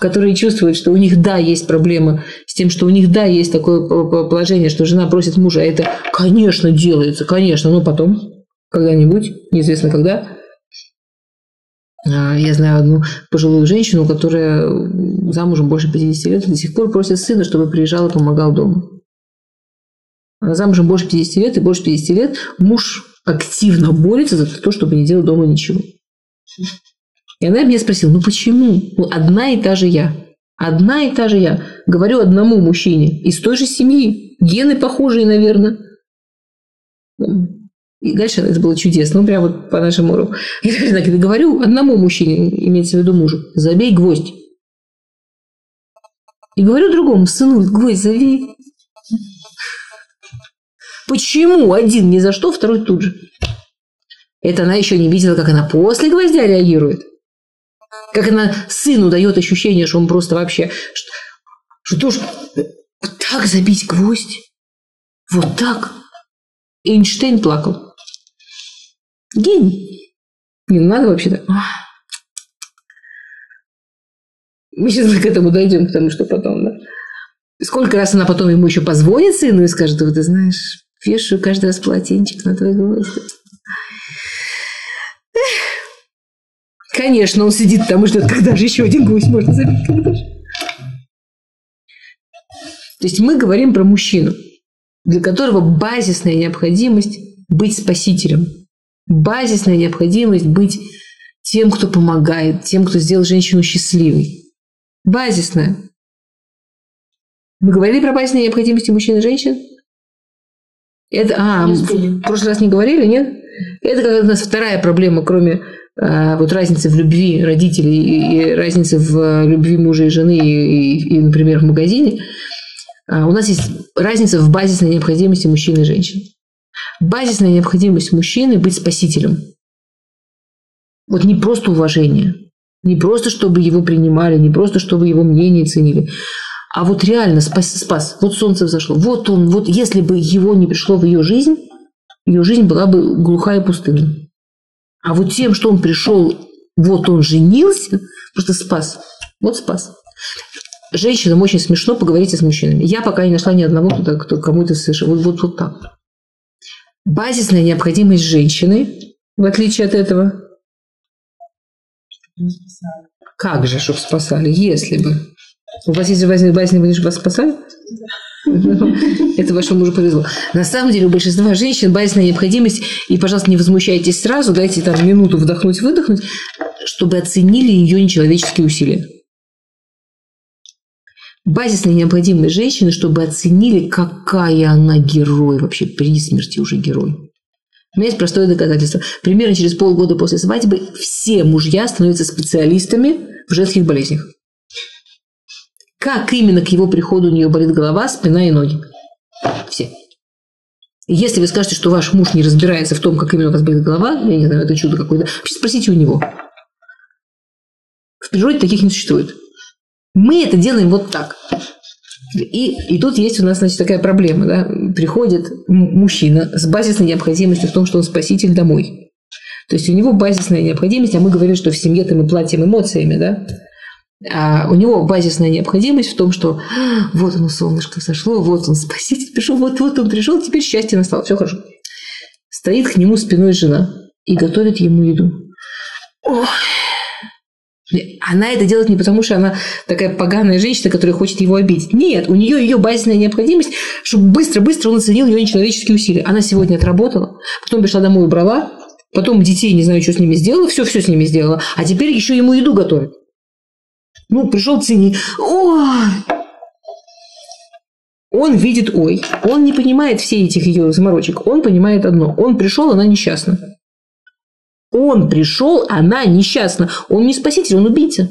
S1: которые чувствуют, что у них, да, есть проблемы с тем, что у них, да, есть такое положение, что жена просит мужа, а это, конечно, делается, конечно, но потом, когда-нибудь, неизвестно когда, а, я знаю одну пожилую женщину, которая замужем больше 50 лет, до сих пор просит сына, чтобы приезжал и помогал дома. Она замужем больше 50 лет, и больше 50 лет муж активно борется за то, чтобы не делать дома ничего. И она меня спросила, ну почему? Ну, одна и та же я. Одна и та же я. Говорю одному мужчине из той же семьи. Гены похожие, наверное. И дальше это было чудесно, ну, прям вот по нашему уроку. Я говорю одному мужчине, имеется в виду мужу, забей гвоздь. И говорю другому, сыну, гвоздь забей. Почему один ни за что, второй тут же? Это она еще не видела, как она после гвоздя реагирует. Как она сыну дает ощущение, что он просто вообще... Что, что тоже так забить гвоздь? Вот так? Эйнштейн плакал. Гений. Не надо вообще-то. Мы сейчас к этому дойдем, потому что потом, да. Сколько раз она потом ему еще позвонит сыну и скажет, вот ты знаешь, вешаю каждый раз полотенчик на твой голос. Конечно, он сидит там и ждет, когда же еще один гвоздь можно забить. Когда же? То есть мы говорим про мужчину, для которого базисная необходимость быть спасителем – базисная необходимость быть тем, кто помогает, тем, кто сделал женщину счастливой. Базисная. Мы говорили про базисные необходимости мужчин и женщин? Это, а, в прошлый раз не говорили, нет? Это как у нас вторая проблема, кроме а, вот разницы в любви родителей и, и разницы в любви мужа и жены и, и, и например, в магазине. А, у нас есть разница в базисной необходимости мужчин и женщин базисная необходимость мужчины быть спасителем. Вот не просто уважение, не просто, чтобы его принимали, не просто, чтобы его мнение ценили, а вот реально спас, спас. Вот солнце взошло. Вот он, вот если бы его не пришло в ее жизнь, ее жизнь была бы глухая и пустынная. А вот тем, что он пришел, вот он женился, просто спас. Вот спас. Женщинам очень смешно поговорить с мужчинами. Я пока не нашла ни одного, кто, кто кому это совершил. Вот, вот, вот так базисная необходимость женщины, в отличие от этого. Как же, чтобы спасали, если бы. У вас есть базисная необходимость, чтобы вас спасали? Это вашему мужу повезло. На самом деле у большинства женщин базисная необходимость, и, пожалуйста, не возмущайтесь сразу, дайте там минуту вдохнуть-выдохнуть, чтобы оценили ее нечеловеческие усилия базисная необходимость женщины, чтобы оценили, какая она герой, вообще при смерти уже герой. У меня есть простое доказательство. Примерно через полгода после свадьбы все мужья становятся специалистами в женских болезнях. Как именно к его приходу у нее болит голова, спина и ноги? Все. Если вы скажете, что ваш муж не разбирается в том, как именно у вас болит голова, я не знаю, это чудо какое-то, вообще спросите у него. В природе таких не существует. Мы это делаем вот так. И, и тут есть у нас, значит, такая проблема. Да? Приходит мужчина с базисной необходимостью в том, что он спаситель домой. То есть у него базисная необходимость, а мы говорим, что в семье-то мы платим эмоциями, да? А у него базисная необходимость в том, что вот оно, солнышко сошло, вот он, спаситель пришел, вот-вот он пришел, теперь счастье настало, все хорошо. Стоит к нему спиной жена и готовит ему еду. Ох. Она это делает не потому, что она такая поганая женщина, которая хочет его обидеть. Нет, у нее ее базисная необходимость, чтобы быстро-быстро он оценил ее нечеловеческие усилия. Она сегодня отработала, потом пришла домой, убрала, потом детей, не знаю, что с ними сделала, все-все с ними сделала, а теперь еще ему еду готовит. Ну, пришел цени. Ой! Он видит ой. Он не понимает все этих ее заморочек. Он понимает одно. Он пришел, она несчастна. Он пришел, она несчастна. Он не спаситель, он убийца.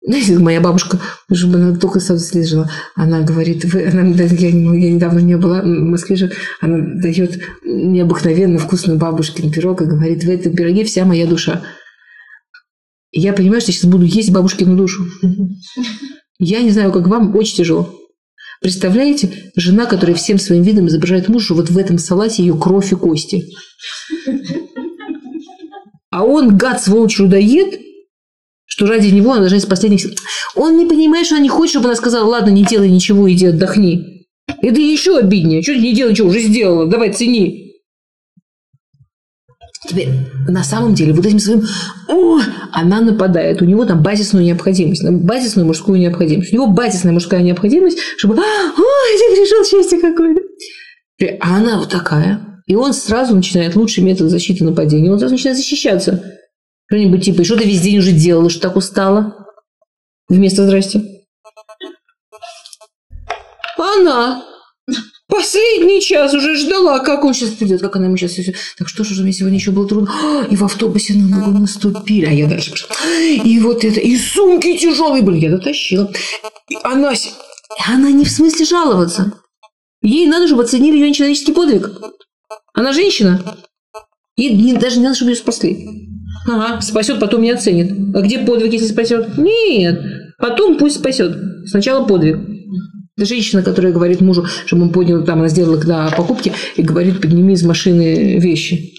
S1: Знаете, моя бабушка, она только сам слежала, она говорит, вы, она, я, я недавно не была в Москве же, она дает необыкновенно вкусный бабушкин пирог и говорит, в этом пироге вся моя душа. Я понимаю, что я сейчас буду есть бабушкину душу. Я не знаю, как вам, очень тяжело. Представляете, жена, которая всем своим видом изображает мужа, вот в этом салате ее кровь и кости. А он, гад, сволочь, людоед, что ради него она должна из последних сил. Он не понимает, что она не хочет, чтобы она сказала, ладно, не делай ничего, иди отдохни. Это еще обиднее. Что ты не делай ничего, уже сделала, давай цени. Теперь, на самом деле, вот этим своим, о, она нападает, у него там базисную необходимость, базисную мужскую необходимость. У него базисная мужская необходимость, чтобы, ой, ты пришел счастье какое-то. А она вот такая. И он сразу начинает лучший метод защиты нападения. Он сразу начинает защищаться. Что-нибудь типа, и что ты весь день уже делала, что так устала? Вместо здрасте. Она Последний час уже ждала, как он сейчас придет, как она ему сейчас. Так что же, мне сегодня еще было трудно. И в автобусе на ногу наступили, а я дальше пошла. И вот это, и сумки тяжелые были, я дотащила. И она, она не в смысле жаловаться. Ей надо, чтобы оценили ее нечеловеческий подвиг. Она женщина. Ей не, даже не надо, чтобы ее спасли. Ага, спасет, потом не оценит. А где подвиг, если спасет? Нет. Потом пусть спасет. Сначала подвиг. Это женщина, которая говорит мужу, чтобы он поднял, там она сделала когда покупки, и говорит, подними из машины вещи.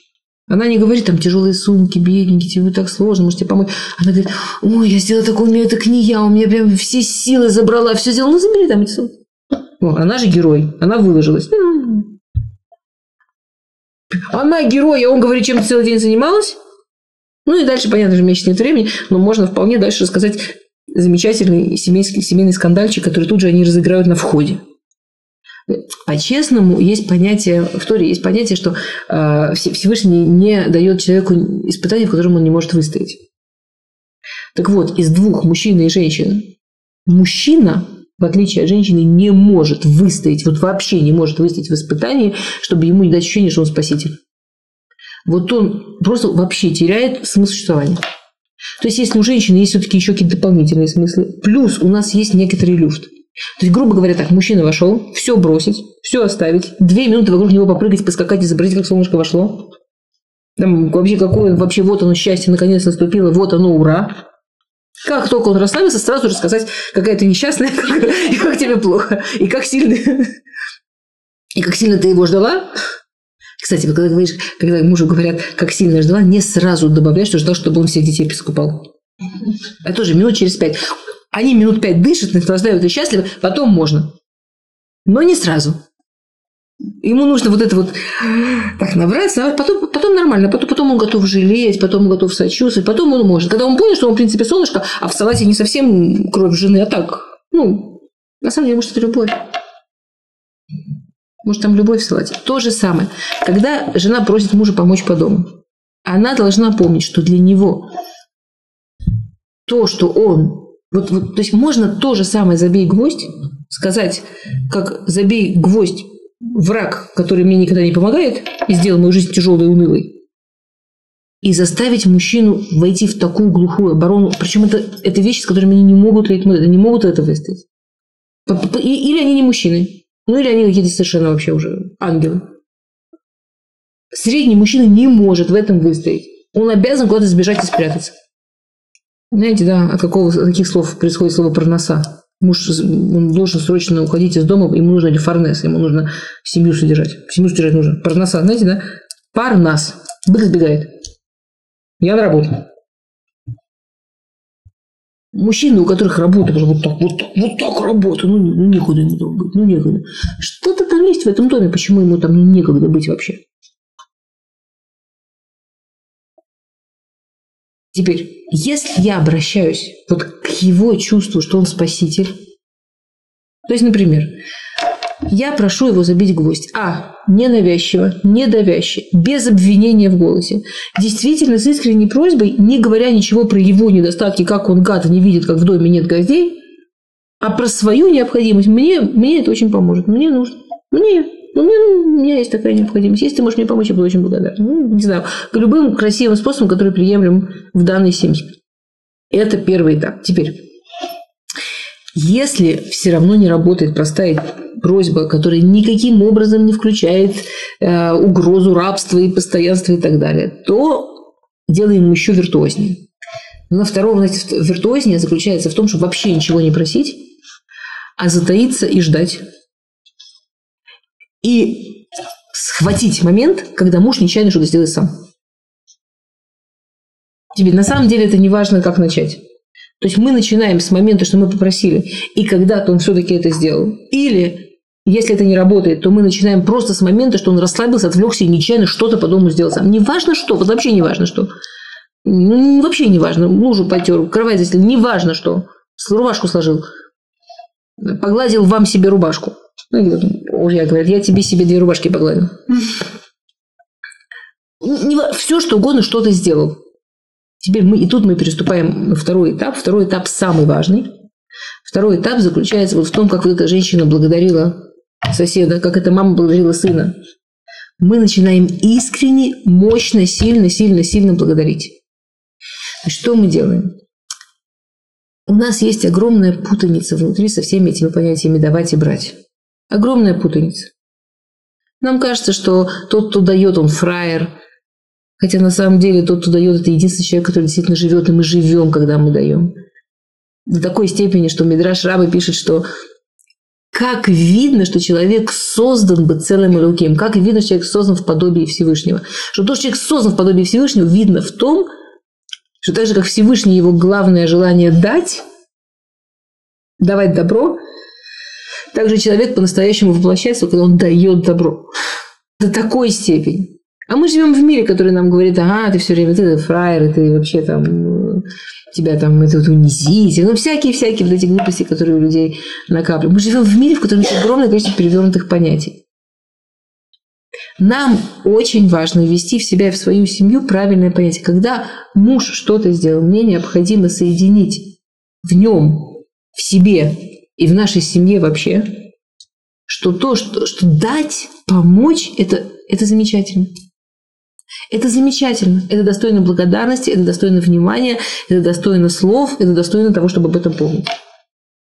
S1: Она не говорит, там тяжелые сумки, бедненькие, тебе так сложно, может тебе помочь. Она говорит, ой, я сделала такое, у меня так не я, у меня прям все силы забрала, все сделала. Ну, забери там эти сумки. О, она же герой, она выложилась. Она герой, а он говорит, чем ты целый день занималась? Ну и дальше, понятно же, у меня нет времени, но можно вполне дальше рассказать замечательный семейский, семейный скандальчик, который тут же они разыграют на входе. По-честному, есть понятие, в Торе есть понятие, что э, Всевышний не дает человеку испытания, в котором он не может выстоять. Так вот, из двух, мужчины и женщины, мужчина, в отличие от женщины, не может выстоять, вот вообще не может выстоять в испытании, чтобы ему не дать ощущение, что он спаситель. Вот он просто вообще теряет смысл существования. То есть, если у женщины есть все-таки еще какие-то дополнительные смыслы, плюс у нас есть некоторый люфт. То есть, грубо говоря, так, мужчина вошел, все бросить, все оставить, две минуты вокруг него попрыгать, поскакать, изобразить, как солнышко вошло. Там вообще какое, вообще вот оно счастье наконец наступило, вот оно ура. Как только он расслабился, сразу же сказать, какая ты несчастная, и как тебе плохо, и как сильно, и как сильно ты его ждала, кстати, когда говоришь, когда мужу говорят, как сильно ждала, не сразу добавляй, что ждал, чтобы он всех детей перескупал. Это тоже минут через пять. Они минут пять дышат, наслаждаются и счастливы, потом можно. Но не сразу. Ему нужно вот это вот так набраться, а потом, потом нормально, потом, потом он готов жалеть, потом он готов сочувствовать, потом он может. Когда он понял, что он, в принципе, солнышко, а в салате не совсем кровь жены, а так, ну, на самом деле, может, это любовь. Может, там любовь в. То же самое. Когда жена просит мужа помочь по дому, она должна помнить, что для него то, что он... Вот, вот, то есть можно то же самое «забей гвоздь» сказать, как «забей гвоздь враг, который мне никогда не помогает и сделал мою жизнь тяжелой и унылой». И заставить мужчину войти в такую глухую оборону. Причем это, это вещи, с которыми они не могут, не могут это выстоять. Или они не мужчины. Ну или они какие-то совершенно вообще уже ангелы. Средний мужчина не может в этом выстоять. Он обязан куда-то сбежать и спрятаться. Знаете, да, от какого, от каких слов происходит слово «парноса»? Муж он должен срочно уходить из дома, ему нужно ли фарнес, ему нужно семью содержать. Семью содержать нужно. Парноса, знаете, да? Парнас. Бык сбегает. Я на работу. Мужчины, у которых работа вот так, вот так, вот так работа, ну, ну некуда ему там быть, ну некогда. Что-то там есть в этом доме, почему ему там некогда быть вообще. Теперь, если я обращаюсь вот к его чувству, что он спаситель, то есть, например, я прошу его забить гвоздь. А. Ненавязчиво, недавяще, без обвинения в голосе. Действительно, с искренней просьбой, не говоря ничего про его недостатки, как он гад не видит, как в доме нет гвоздей, а про свою необходимость. Мне, мне это очень поможет. Мне нужно. Мне. Ну, мне, у меня есть такая необходимость. Если ты можешь мне помочь, я буду очень благодарна. Ну, не знаю, любым красивым способам, которые приемлем в данной семье. Это первый этап. Теперь, если все равно не работает простая просьба, которая никаким образом не включает э, угрозу рабства и постоянства и так далее, то делаем еще виртуознее. Но второе, значит, виртуознее заключается в том, чтобы вообще ничего не просить, а затаиться и ждать. И схватить момент, когда муж нечаянно что-то сделает сам. Тебе на самом деле это не важно, как начать. То есть мы начинаем с момента, что мы попросили, и когда-то он все-таки это сделал. Или, если это не работает, то мы начинаем просто с момента, что он расслабился, отвлекся и нечаянно что-то по дому сделал сам. Не важно что, вот вообще не важно что. Ну, вообще не важно. Лужу потер, кровать застелил, не важно что. Рубашку сложил. Погладил вам себе рубашку. Ну, я говорю, я тебе себе две рубашки погладил. Все, что угодно, что ты сделал. Теперь мы, и тут мы переступаем второй этап. Второй этап самый важный. Второй этап заключается вот в том, как вот эта женщина благодарила соседа, как эта мама благодарила сына. Мы начинаем искренне, мощно, сильно, сильно, сильно благодарить. Что мы делаем? У нас есть огромная путаница внутри со всеми этими понятиями давать и брать. Огромная путаница. Нам кажется, что тот, кто дает, он фраер, Хотя на самом деле тот, кто дает, это единственный человек, который действительно живет, и мы живем, когда мы даем. До такой степени, что Мидраш Рабы пишет, что как видно, что человек создан быть целым и руким, как видно, что человек создан в подобии Всевышнего. Что то, что человек создан в подобии Всевышнего, видно в том, что так же, как Всевышний, его главное желание дать, давать добро, также человек по-настоящему воплощается, когда он дает добро. До такой степени. А мы живем в мире, который нам говорит, ага, ты все время, ты фраер, ты вообще там, тебя там это вот унизите. Ну, всякие-всякие вот эти глупости, которые у людей накапливают. Мы живем в мире, в котором есть огромное количество перевернутых понятий. Нам очень важно ввести в себя и в свою семью правильное понятие. Когда муж что-то сделал, мне необходимо соединить в нем, в себе и в нашей семье вообще, что то, что, что дать, помочь, это, это замечательно. Это замечательно, это достойно благодарности, это достойно внимания, это достойно слов, это достойно того, чтобы об этом помнить.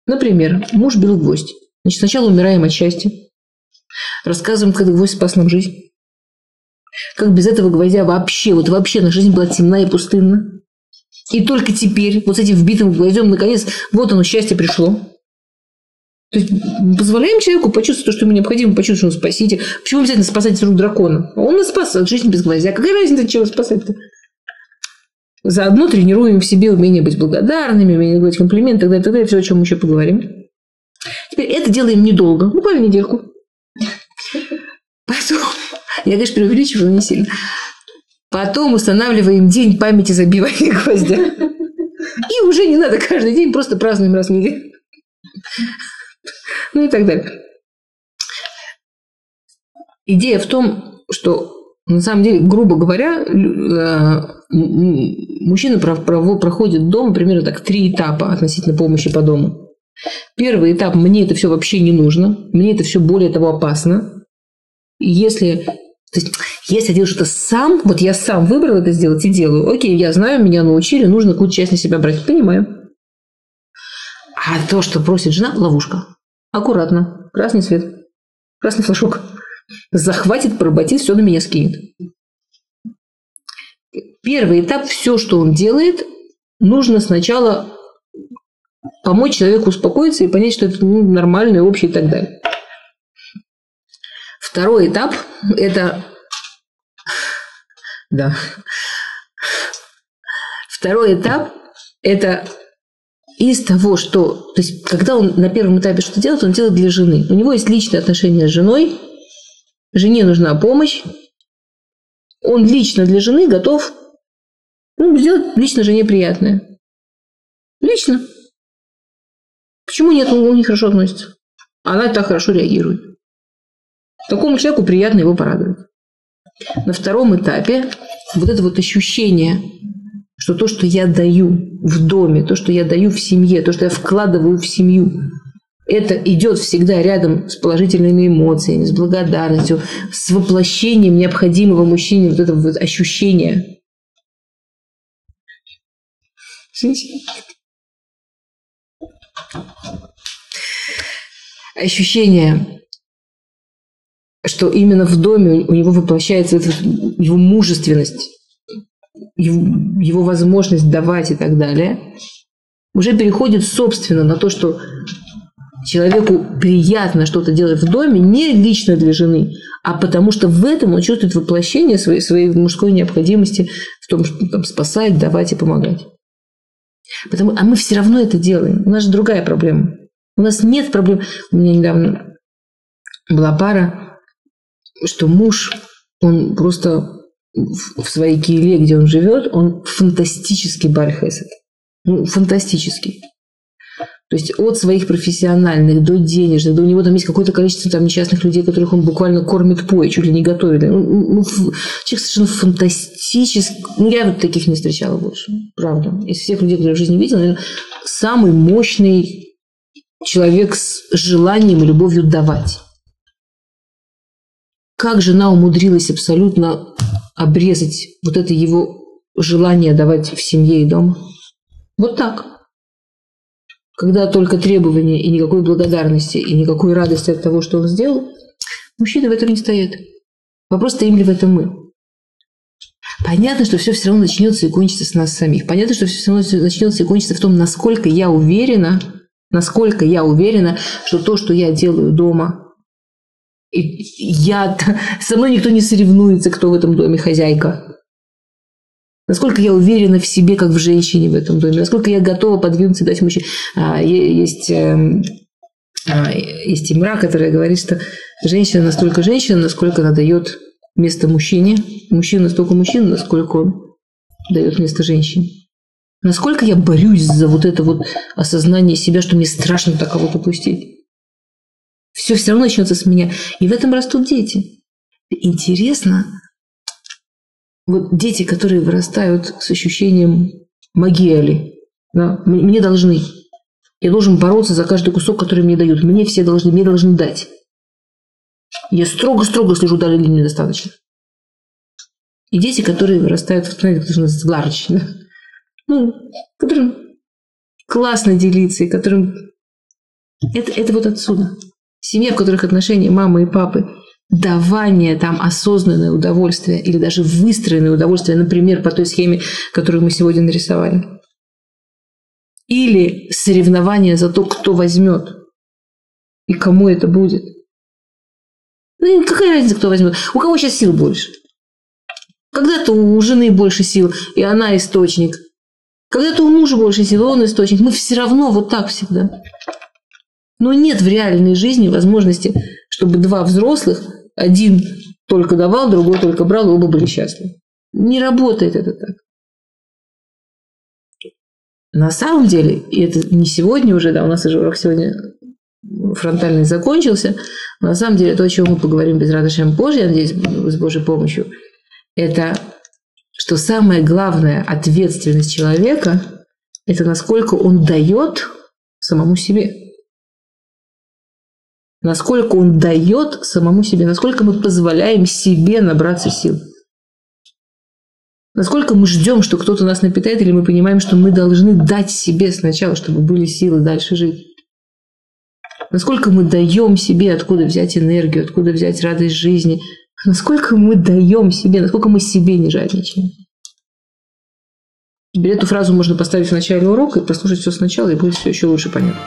S1: Например, муж берет гвоздь. Значит, сначала умираем от счастья. Рассказываем, как гвоздь спас нам жизнь. Как без этого гвоздя вообще, вот вообще наша жизнь была темна и пустынна. И только теперь, вот с этим вбитым гвоздем, наконец, вот оно, счастье пришло. То есть позволяем человеку почувствовать то, что ему необходимо, почувствовать, что он спаситель. Почему обязательно спасать из рук дракона? Он нас спас от жизни без гвоздя. Какая разница, чего спасать-то? Заодно тренируем в себе умение быть благодарными, умение делать комплименты, тогда, тогда все, о чем мы еще поговорим. Теперь это делаем недолго, буквально недельку. Потом, я, конечно, преувеличиваю, но не сильно. Потом устанавливаем день памяти забивания гвоздя. И уже не надо каждый день, просто празднуем раз в неделю ну и так далее. Идея в том, что на самом деле, грубо говоря, э, мужчина проходит дом примерно так три этапа относительно помощи по дому. Первый этап – мне это все вообще не нужно, мне это все более того опасно. если, то есть, если я делаю что-то сам, вот я сам выбрал это сделать и делаю, окей, я знаю, меня научили, нужно какую-то часть на себя брать, понимаю. А то, что просит жена – ловушка. Аккуратно. Красный свет. Красный флажок. Захватит, поработит, все на меня скинет. Первый этап, все, что он делает, нужно сначала помочь человеку успокоиться и понять, что это ну, нормально, общее и так далее. Второй этап – это... Да. Второй этап – это из того, что... То есть, когда он на первом этапе что-то делает, он делает для жены. У него есть личные отношения с женой, жене нужна помощь, он лично для жены готов ну, сделать лично жене приятное. Лично. Почему нет, он, он нехорошо относится? Она так хорошо реагирует. Такому человеку приятно его порадовать. На втором этапе вот это вот ощущение, что то, что я даю в доме, то, что я даю в семье, то, что я вкладываю в семью, это идет всегда рядом с положительными эмоциями, с благодарностью, с воплощением необходимого мужчине вот этого вот ощущения. Ощущение, что именно в доме у него воплощается его мужественность, его, его возможность давать и так далее, уже переходит, собственно, на то, что человеку приятно что-то делать в доме не лично для жены, а потому что в этом он чувствует воплощение своей, своей мужской необходимости в том, что там, спасать, давать и помогать. Потому, а мы все равно это делаем. У нас же другая проблема. У нас нет проблем. У меня недавно была пара, что муж, он просто в своей киеле, где он живет, он фантастический бальхесед. Ну, фантастический. То есть от своих профессиональных до денежных, до у него там есть какое-то количество там несчастных людей, которых он буквально кормит поя, чуть ли не готовит. Ну, ну, ну человек совершенно фантастический. Ну, я вот таких не встречала больше, правда. Из всех людей, которые я в жизни видела, наверное, самый мощный человек с желанием и любовью давать. Как жена умудрилась абсолютно обрезать вот это его желание давать в семье и дома? Вот так когда только требования и никакой благодарности, и никакой радости от того, что он сделал, мужчины в этом не стоят. Вопрос, стоим ли в этом мы. Понятно, что все все равно начнется и кончится с нас самих. Понятно, что все все равно начнется и кончится в том, насколько я уверена, насколько я уверена, что то, что я делаю дома, я, со мной никто не соревнуется, кто в этом доме хозяйка. Насколько я уверена в себе, как в женщине в этом доме, насколько я готова подвинуться и дать мужчине. А, есть, эм, а, есть имра, которая говорит, что женщина настолько женщина, насколько она дает место мужчине, мужчина настолько мужчина, насколько он дает место женщине. Насколько я борюсь за вот это вот осознание себя, что мне страшно так кого-то пустить. Все все равно начнется с меня. И в этом растут дети. Интересно, вот дети, которые вырастают с ощущением магиали, да, мне должны. Я должен бороться за каждый кусок, который мне дают. Мне все должны, мне должны дать. Я строго-строго слежу, дали ли мне достаточно. И дети, которые вырастают, знаете, как называется, ларч, да? ну, которым классно делиться, и которым... Это, это вот отсюда. Семья, в которых отношения мамы и папы давание там осознанное удовольствие или даже выстроенное удовольствие, например, по той схеме, которую мы сегодня нарисовали. Или соревнование за то, кто возьмет и кому это будет. Ну, какая разница, кто возьмет? У кого сейчас сил больше? Когда-то у жены больше сил, и она источник. Когда-то у мужа больше сил, и он источник. Мы все равно вот так всегда. Но нет в реальной жизни возможности, чтобы два взрослых один только давал, другой только брал, и оба были счастливы. Не работает это так. На самом деле, и это не сегодня уже, да, у нас уже урок сегодня фронтальный закончился, но на самом деле то, о чем мы поговорим без радости позже, я надеюсь, с Божьей помощью, это что самая главная ответственность человека – это насколько он дает самому себе насколько он дает самому себе, насколько мы позволяем себе набраться сил. Насколько мы ждем, что кто-то нас напитает, или мы понимаем, что мы должны дать себе сначала, чтобы были силы дальше жить. Насколько мы даем себе, откуда взять энергию, откуда взять радость жизни. Насколько мы даем себе, насколько мы себе не жадничаем. Теперь эту фразу можно поставить в начале урока и прослушать все сначала, и будет все еще лучше понятно.